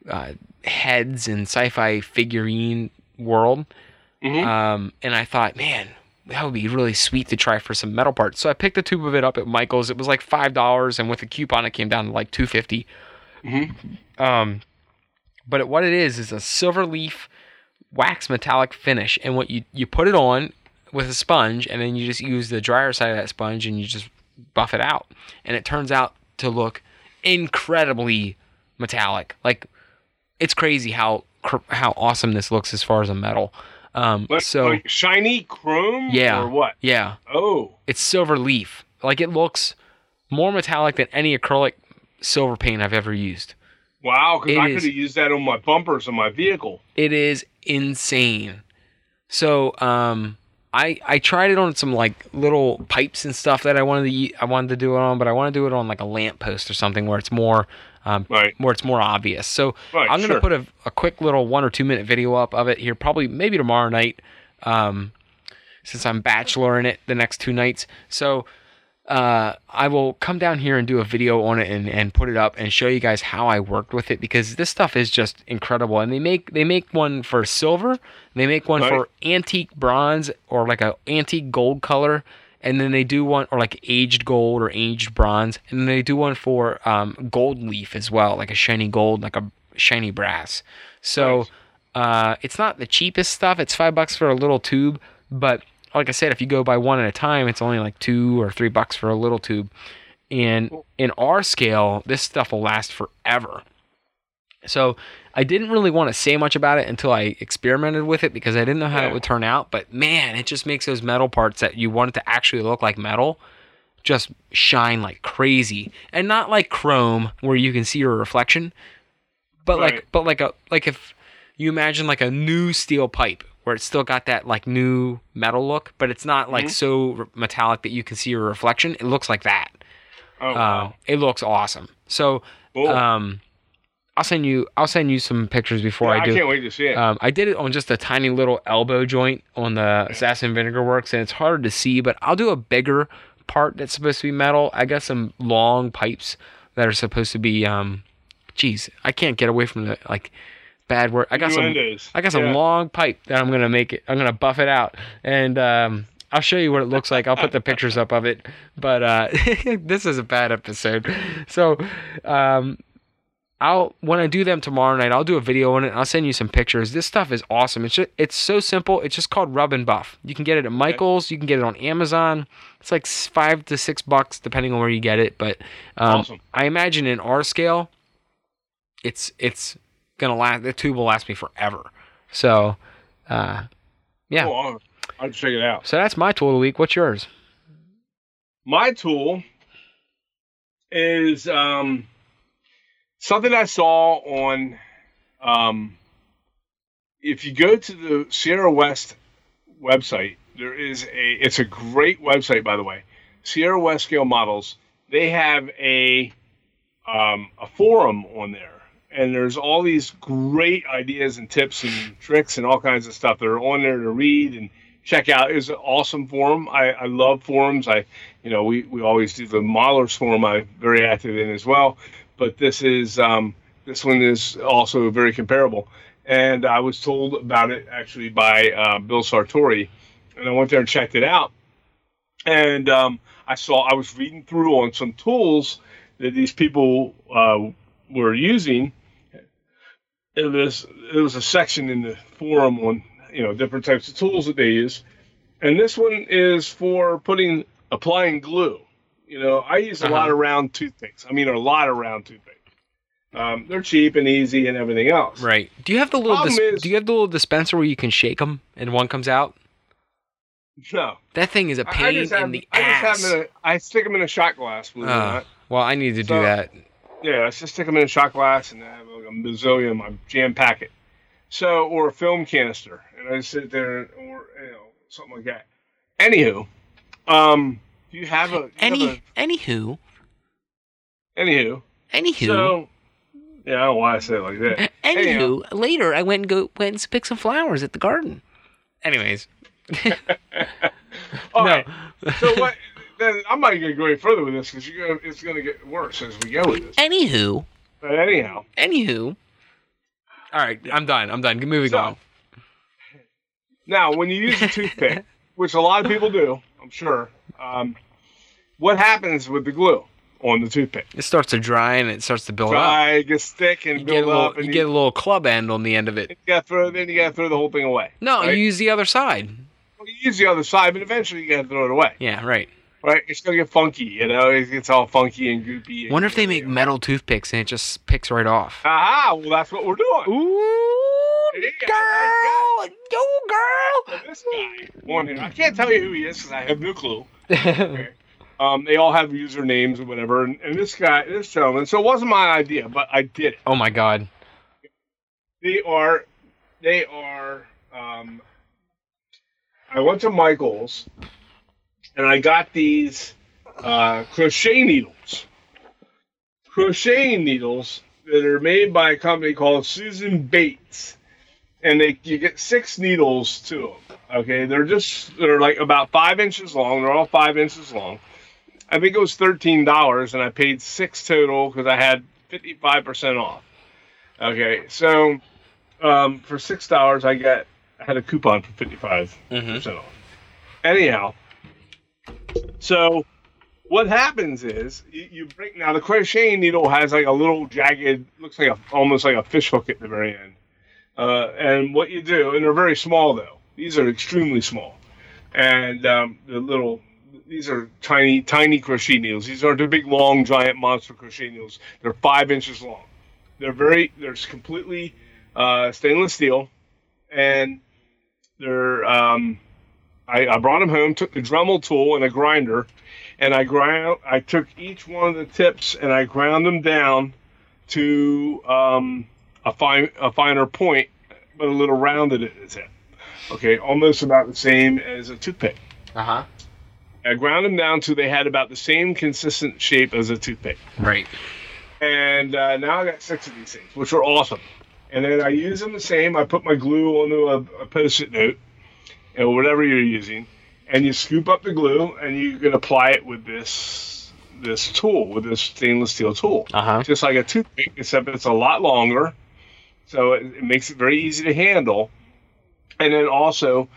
uh, heads and sci-fi figurine world. Mhm. Um, and I thought, man, that would be really sweet to try for some metal parts. So I picked a tube of it up at Michael's. It was like five dollars, and with a coupon, it came down to like two fifty. Mhm. Um, but it, what it is is a silver leaf wax metallic finish, and what you you put it on with a sponge, and then you just use the drier side of that sponge, and you just buff it out, and it turns out to look incredibly metallic. Like it's crazy how cr- how awesome this looks as far as a metal. Um, Like, so like shiny chrome Yeah. or what? yeah, Oh, it's silver leaf. Like it looks more metallic than any acrylic silver paint I've ever used. wow! Because I could have used that on my bumpers on my vehicle. It is insane. So, um, I I tried it on some like little pipes and stuff that I wanted to I wanted to do it on, but I want to do it on like a lamp post or something where it's more um, Right. where it's more obvious. So Right. I'm gonna sure. put a, a quick little one or two minute video up of it here, probably maybe tomorrow night, um, since I'm bacheloring it the next two nights. So uh, I will come down here and do a video on it and, and put it up and show you guys how I worked with it because this stuff is just incredible. And they make they make one for silver, they make one Right. for antique bronze or like a antique gold color, and then they do one or like aged gold or aged bronze, and then they do one for um, gold leaf as well, like a shiny gold, like a shiny brass. So Nice. uh, it's not the cheapest stuff. It's five bucks for a little tube, but like I said, if you go by one at a time, it's only like two or three bucks for a little tube. And in our scale, this stuff will last forever. So I didn't really want to say much about it until I experimented with it because I didn't know how Yeah. it would turn out. But man, it just makes those metal parts that you want it to actually look like metal just shine like crazy. And not like chrome where you can see your reflection, but Right. like but like a like if you imagine like a new steel pipe where it's still got that like new metal look, but it's not like Mhm. so metallic that you can see your reflection. It looks like that. Oh, Uh, wow. it looks awesome. So Cool. um, I'll send you I'll send you some pictures before Yeah, I do. I can't wait to see it. Um, I did it on just a tiny little elbow joint on the Sass and Vinegar Works, and it's hard to see, but I'll do a bigger part that's supposed to be metal. I got some long pipes that are supposed to be, um, geez, I can't get away from the like bad word. I got some, I got some Yeah. long pipe that I'm gonna make it. I'm gonna buff it out, and um, I'll show you what it looks like. I'll put the pictures up of it. But uh, this is a bad episode, so um, I'll when I do them tomorrow night, I'll do a video on it. I'll send you some pictures. This stuff is awesome. It's just, it's so simple. It's just called Rub and Buff. You can get it at Michaels. You can get it on Amazon. It's like five to six bucks depending on where you get it. But um, Awesome. I imagine in our scale, it's it's gonna last. The tube will last me forever. So, uh, yeah. I'll check it out. So that's my tool of the week. What's yours? My tool is um, something I saw on. Um, if you go to the Sierra West website, there is a. It's a great website, by the way. Sierra West Scale Models. They have a um, a forum on there, and there's all these great ideas and tips and tricks and all kinds of stuff that are on there to read and check out. It's an awesome forum. I, I love forums. I, you know, we, we always do the modelers forum. I'm very active in as well, but this is um, this one is also very comparable. And I was told about it actually by uh, Bill Sartori, and I went there and checked it out. And um, I saw I was reading through on some tools that these people uh, were using. It was it was a section in the forum on you know different types of tools that they use, and this one is for putting applying glue. You know, I use a Uh-huh. lot of round toothpicks. I mean, a lot of round toothpicks. Um, they're cheap and easy and everything else. Right. Do you have the little dis- is- Do you have the little dispenser where you can shake them and one comes out? No, That thing is a pain just have, in the I just ass. have them in a, I stick them in a shot glass. Uh, well, I need to do that. Yeah, I just stick them in a shot glass and I have like a bazillion my jam packet. So, or a film canister, and I sit there, or you know, something like that. Anywho, um, do you have a? you Any, anywho, a anywho, anywho, so yeah, I don't know why I say it like that. anywho. Later, I went and go went and picked some flowers at the garden. Anyways, All no. So what? Then I'm not going to go any further with this because it's going to get worse as we go with this. Anywho, But anyhow, anywho. All right, I'm done. I'm done. Moving So- on. Now, when you use a toothpick, which a lot of people do, I'm sure, um, what happens with the glue on the toothpick? It starts to dry and it starts to build up. Dry, gets thick and You build get a little, up, and you get a little club end on the end of it. you got to throw. Then you got to throw the whole thing away. No, right? you use the other side. Well, you use the other side, but eventually you got to throw it away. Yeah, right. Right? It's gonna get funky, you know. It gets all funky and goopy. and- Wonder if they make metal toothpicks and it just picks right off. Aha! Well, that's what we're doing. Ooh, Yeah, girl, you girl. This guy I can't tell you who he is because I have no clue. Um, they all have usernames or whatever, and, and this guy, this gentleman. So it wasn't my idea, but I did it. oh my god. They are, they are. Um, I went to Michael's, and I got these uh, crochet needles. Crocheting needles that are made by a company called Susan Bates, and they you get six needles to them. Okay, they're just they're like about five inches long. They're all five inches long. I think it was thirteen dollars, and I paid six total because I had fifty five percent off. Okay, so um, for six dollars, I got I had a coupon for fifty five Mm-hmm. percent off. Anyhow, so what happens is you, you break now the crocheting needle has like a little jagged, looks like a almost like a fish hook at the very end. Uh, and what you do, and they're very small though. These are extremely small, and um, the little. These are tiny, tiny crochet needles. These aren't the big, long, giant monster crochet needles. They're five inches long. They're very, they're completely uh, stainless steel, and they're. Um, I, I brought them home, took the Dremel tool and a grinder, and I ground. I took each one of the tips and I ground them down to um, a fine, a finer point, but a little rounded at its end. Okay, almost about the same as a toothpick. Uh huh. I ground them down to they had about the same consistent shape as a toothpick. Right. And uh, now I got six of these things, which are awesome. And then I use them the same. I put my glue onto a, a post-it note, or whatever you're using, and you scoop up the glue, and you can apply it with this this tool, with this stainless steel tool, Uh huh. just like a toothpick, except it's a lot longer, so it, it makes it very easy to handle. And then also,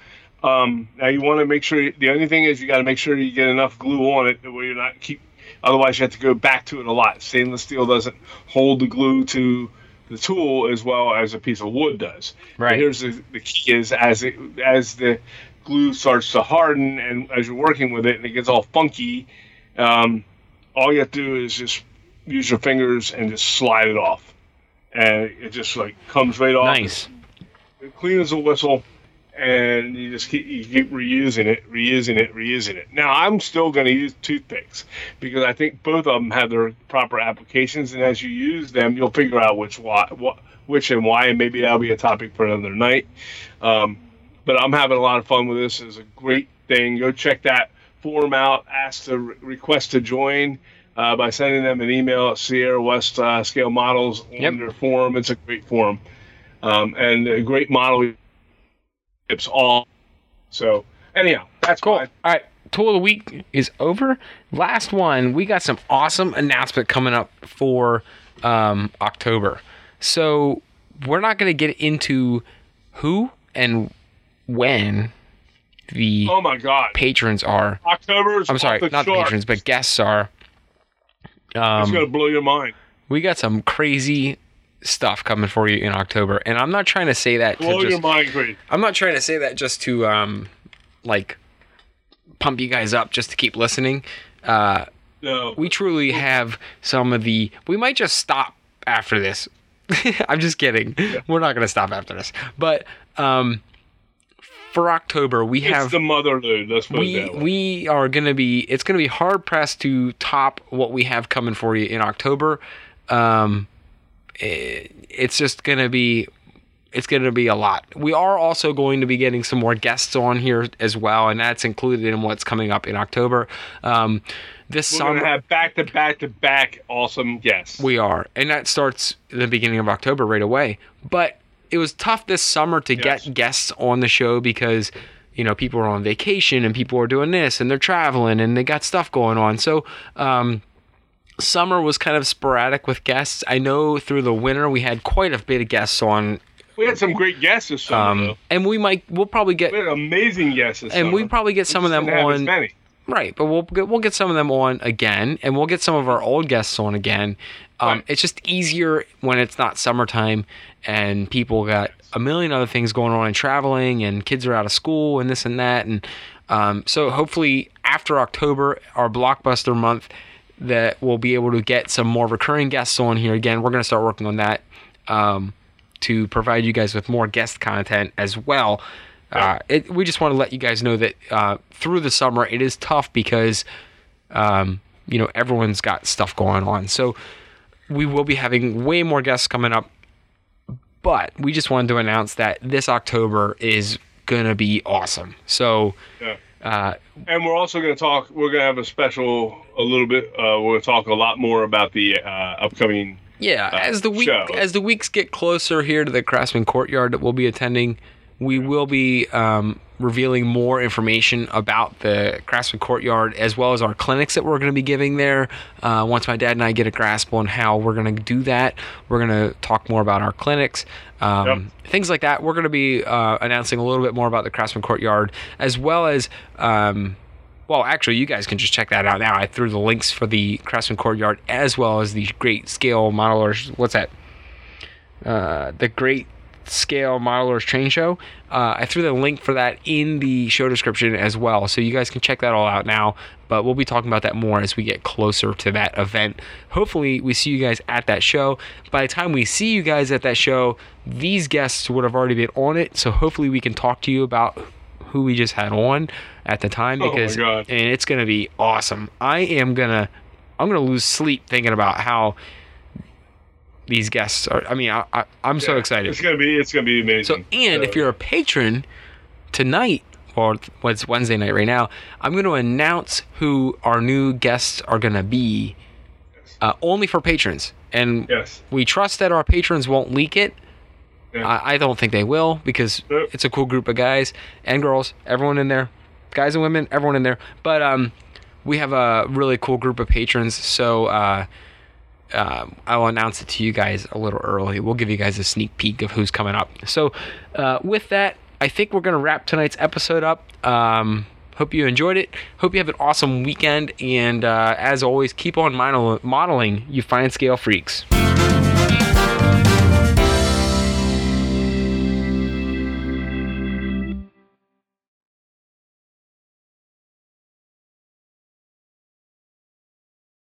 um, now you want to make sure. The only thing is you got to make sure you get enough glue on it where you're not keep. Otherwise, you have to go back to it a lot. Stainless steel doesn't hold the glue to the tool as well as a piece of wood does. But Right. here's the, the key: is as it as the glue starts to harden and as you're working with it and it gets all funky, um, all you have to do is just use your fingers and just slide it off, and it just like comes right off Nice. clean as a whistle, and you just keep you keep reusing it, reusing it, reusing it. Now I'm still going to use toothpicks because I think both of them have their proper applications, and as you use them, you'll figure out which why, what, which and why, and maybe that'll be a topic for another night. Um, but I'm having a lot of fun with this. It's a great thing. Go check that forum out. Ask to re- request to join. uh, by sending them an email at Sierra West uh, Scale Models Yep. on their forum. It's a great forum um, and a great model tips all. So anyhow, that's Cool. fine. All right. Tool of the week is over. Last one, we got some awesome announcement coming up for um, October. So we're not going to get into who and when the Oh my God, patrons are. October's I'm sorry, the not charts. patrons, but guests are. It's Um, gonna blow your mind. we got some crazy stuff coming for you in October, and I'm not trying to say that to Blow just your mind, crazy. I'm not trying to say that just to um like pump you guys up just to keep listening. Uh No, we truly have some of the we might just stop after this. I'm just kidding. We're not going to stop after this. But um for October we it's have the motherload. Let's put we we are going to be it's going to be hard pressed to top what we have coming for you in October. Um it's just going to be it's going to be a lot. We are also going to be getting some more guests on here as well, and that's included in what's coming up in October. Um, this We're summer, have back to back to back awesome guests. we are, and that starts the beginning of October right away. But it was tough this summer to Yes. get guests on the show because you know people are on vacation and people are doing this and they're traveling and they got stuff going on. So um, summer was kind of sporadic with guests. I know through the winter we had quite a bit of guests on, we had some great guests this summer. um, and we might we'll probably get We had amazing guests and summer. we probably get some of them Didn't have as on. Right, but we'll get we'll get some of them on again, and we'll get some of our old guests on again. Um, Right. It's just easier when it's not summertime and people got a million other things going on and traveling, and kids are out of school and this and that, and um, so hopefully after October, our blockbuster month, that we'll be able to get some more recurring guests on here again. We're going to start working on that um, to provide you guys with more guest content as well. Uh, it, we just want to let you guys know that uh, through the summer it is tough because um, you know everyone's got stuff going on. So we will be having way more guests coming up, but we just wanted to announce that this October is gonna be awesome. So Yeah. Uh, And we're also going to talk. We're going to have a special, a little bit. Uh, we're going to talk a lot more about the uh, upcoming. Yeah, as the week show. as the weeks get closer here to the Craftsman Courtyard that we'll be attending, we will be um, revealing more information about the Craftsman Courtyard as well as our clinics that we're going to be giving there. Uh, once my dad and I get a grasp on how we're going to do that, we're going to talk more about our clinics, um, things like that. We're going to be uh, announcing a little bit more about the Craftsman Courtyard as well as. Um, well, actually, you guys can just check that out now. I threw the links for the Craftsman Courtyard as well as the Great Scale Modelers. What's that? Uh, the Great Scale Modelers Train Show. Uh, I threw the link for that in the show description as well, so you guys can check that all out now. But we'll be talking about that more as we get closer to that event. Hopefully, we see you guys at that show. By the time we see you guys at that show, these guests would have already been on it. So hopefully, we can talk to you about who we just had on at the time Oh my because God. and it's gonna be awesome. I am gonna I'm gonna lose sleep thinking about how these guests are. I mean, I, I, I'm so Yeah, excited. It's gonna be. It's gonna be amazing. So, and if you're a patron tonight, or what's Wednesday night right now, I'm going to announce who our new guests are going to be, uh, only for patrons. And yes, we trust that our patrons won't leak it. Yeah. I, I don't think they will because Nope. it's a cool group of guys and girls, everyone in there, guys and women, everyone in there. But um, we have a really cool group of patrons, so uh, um, I will announce it to you guys a little early. We'll give you guys a sneak peek of who's coming up. So, uh, with that, I think we're gonna wrap tonight's episode up. Um, hope you enjoyed it. Hope you have an awesome weekend, and uh, as always, keep on model- modeling, you fine scale freaks.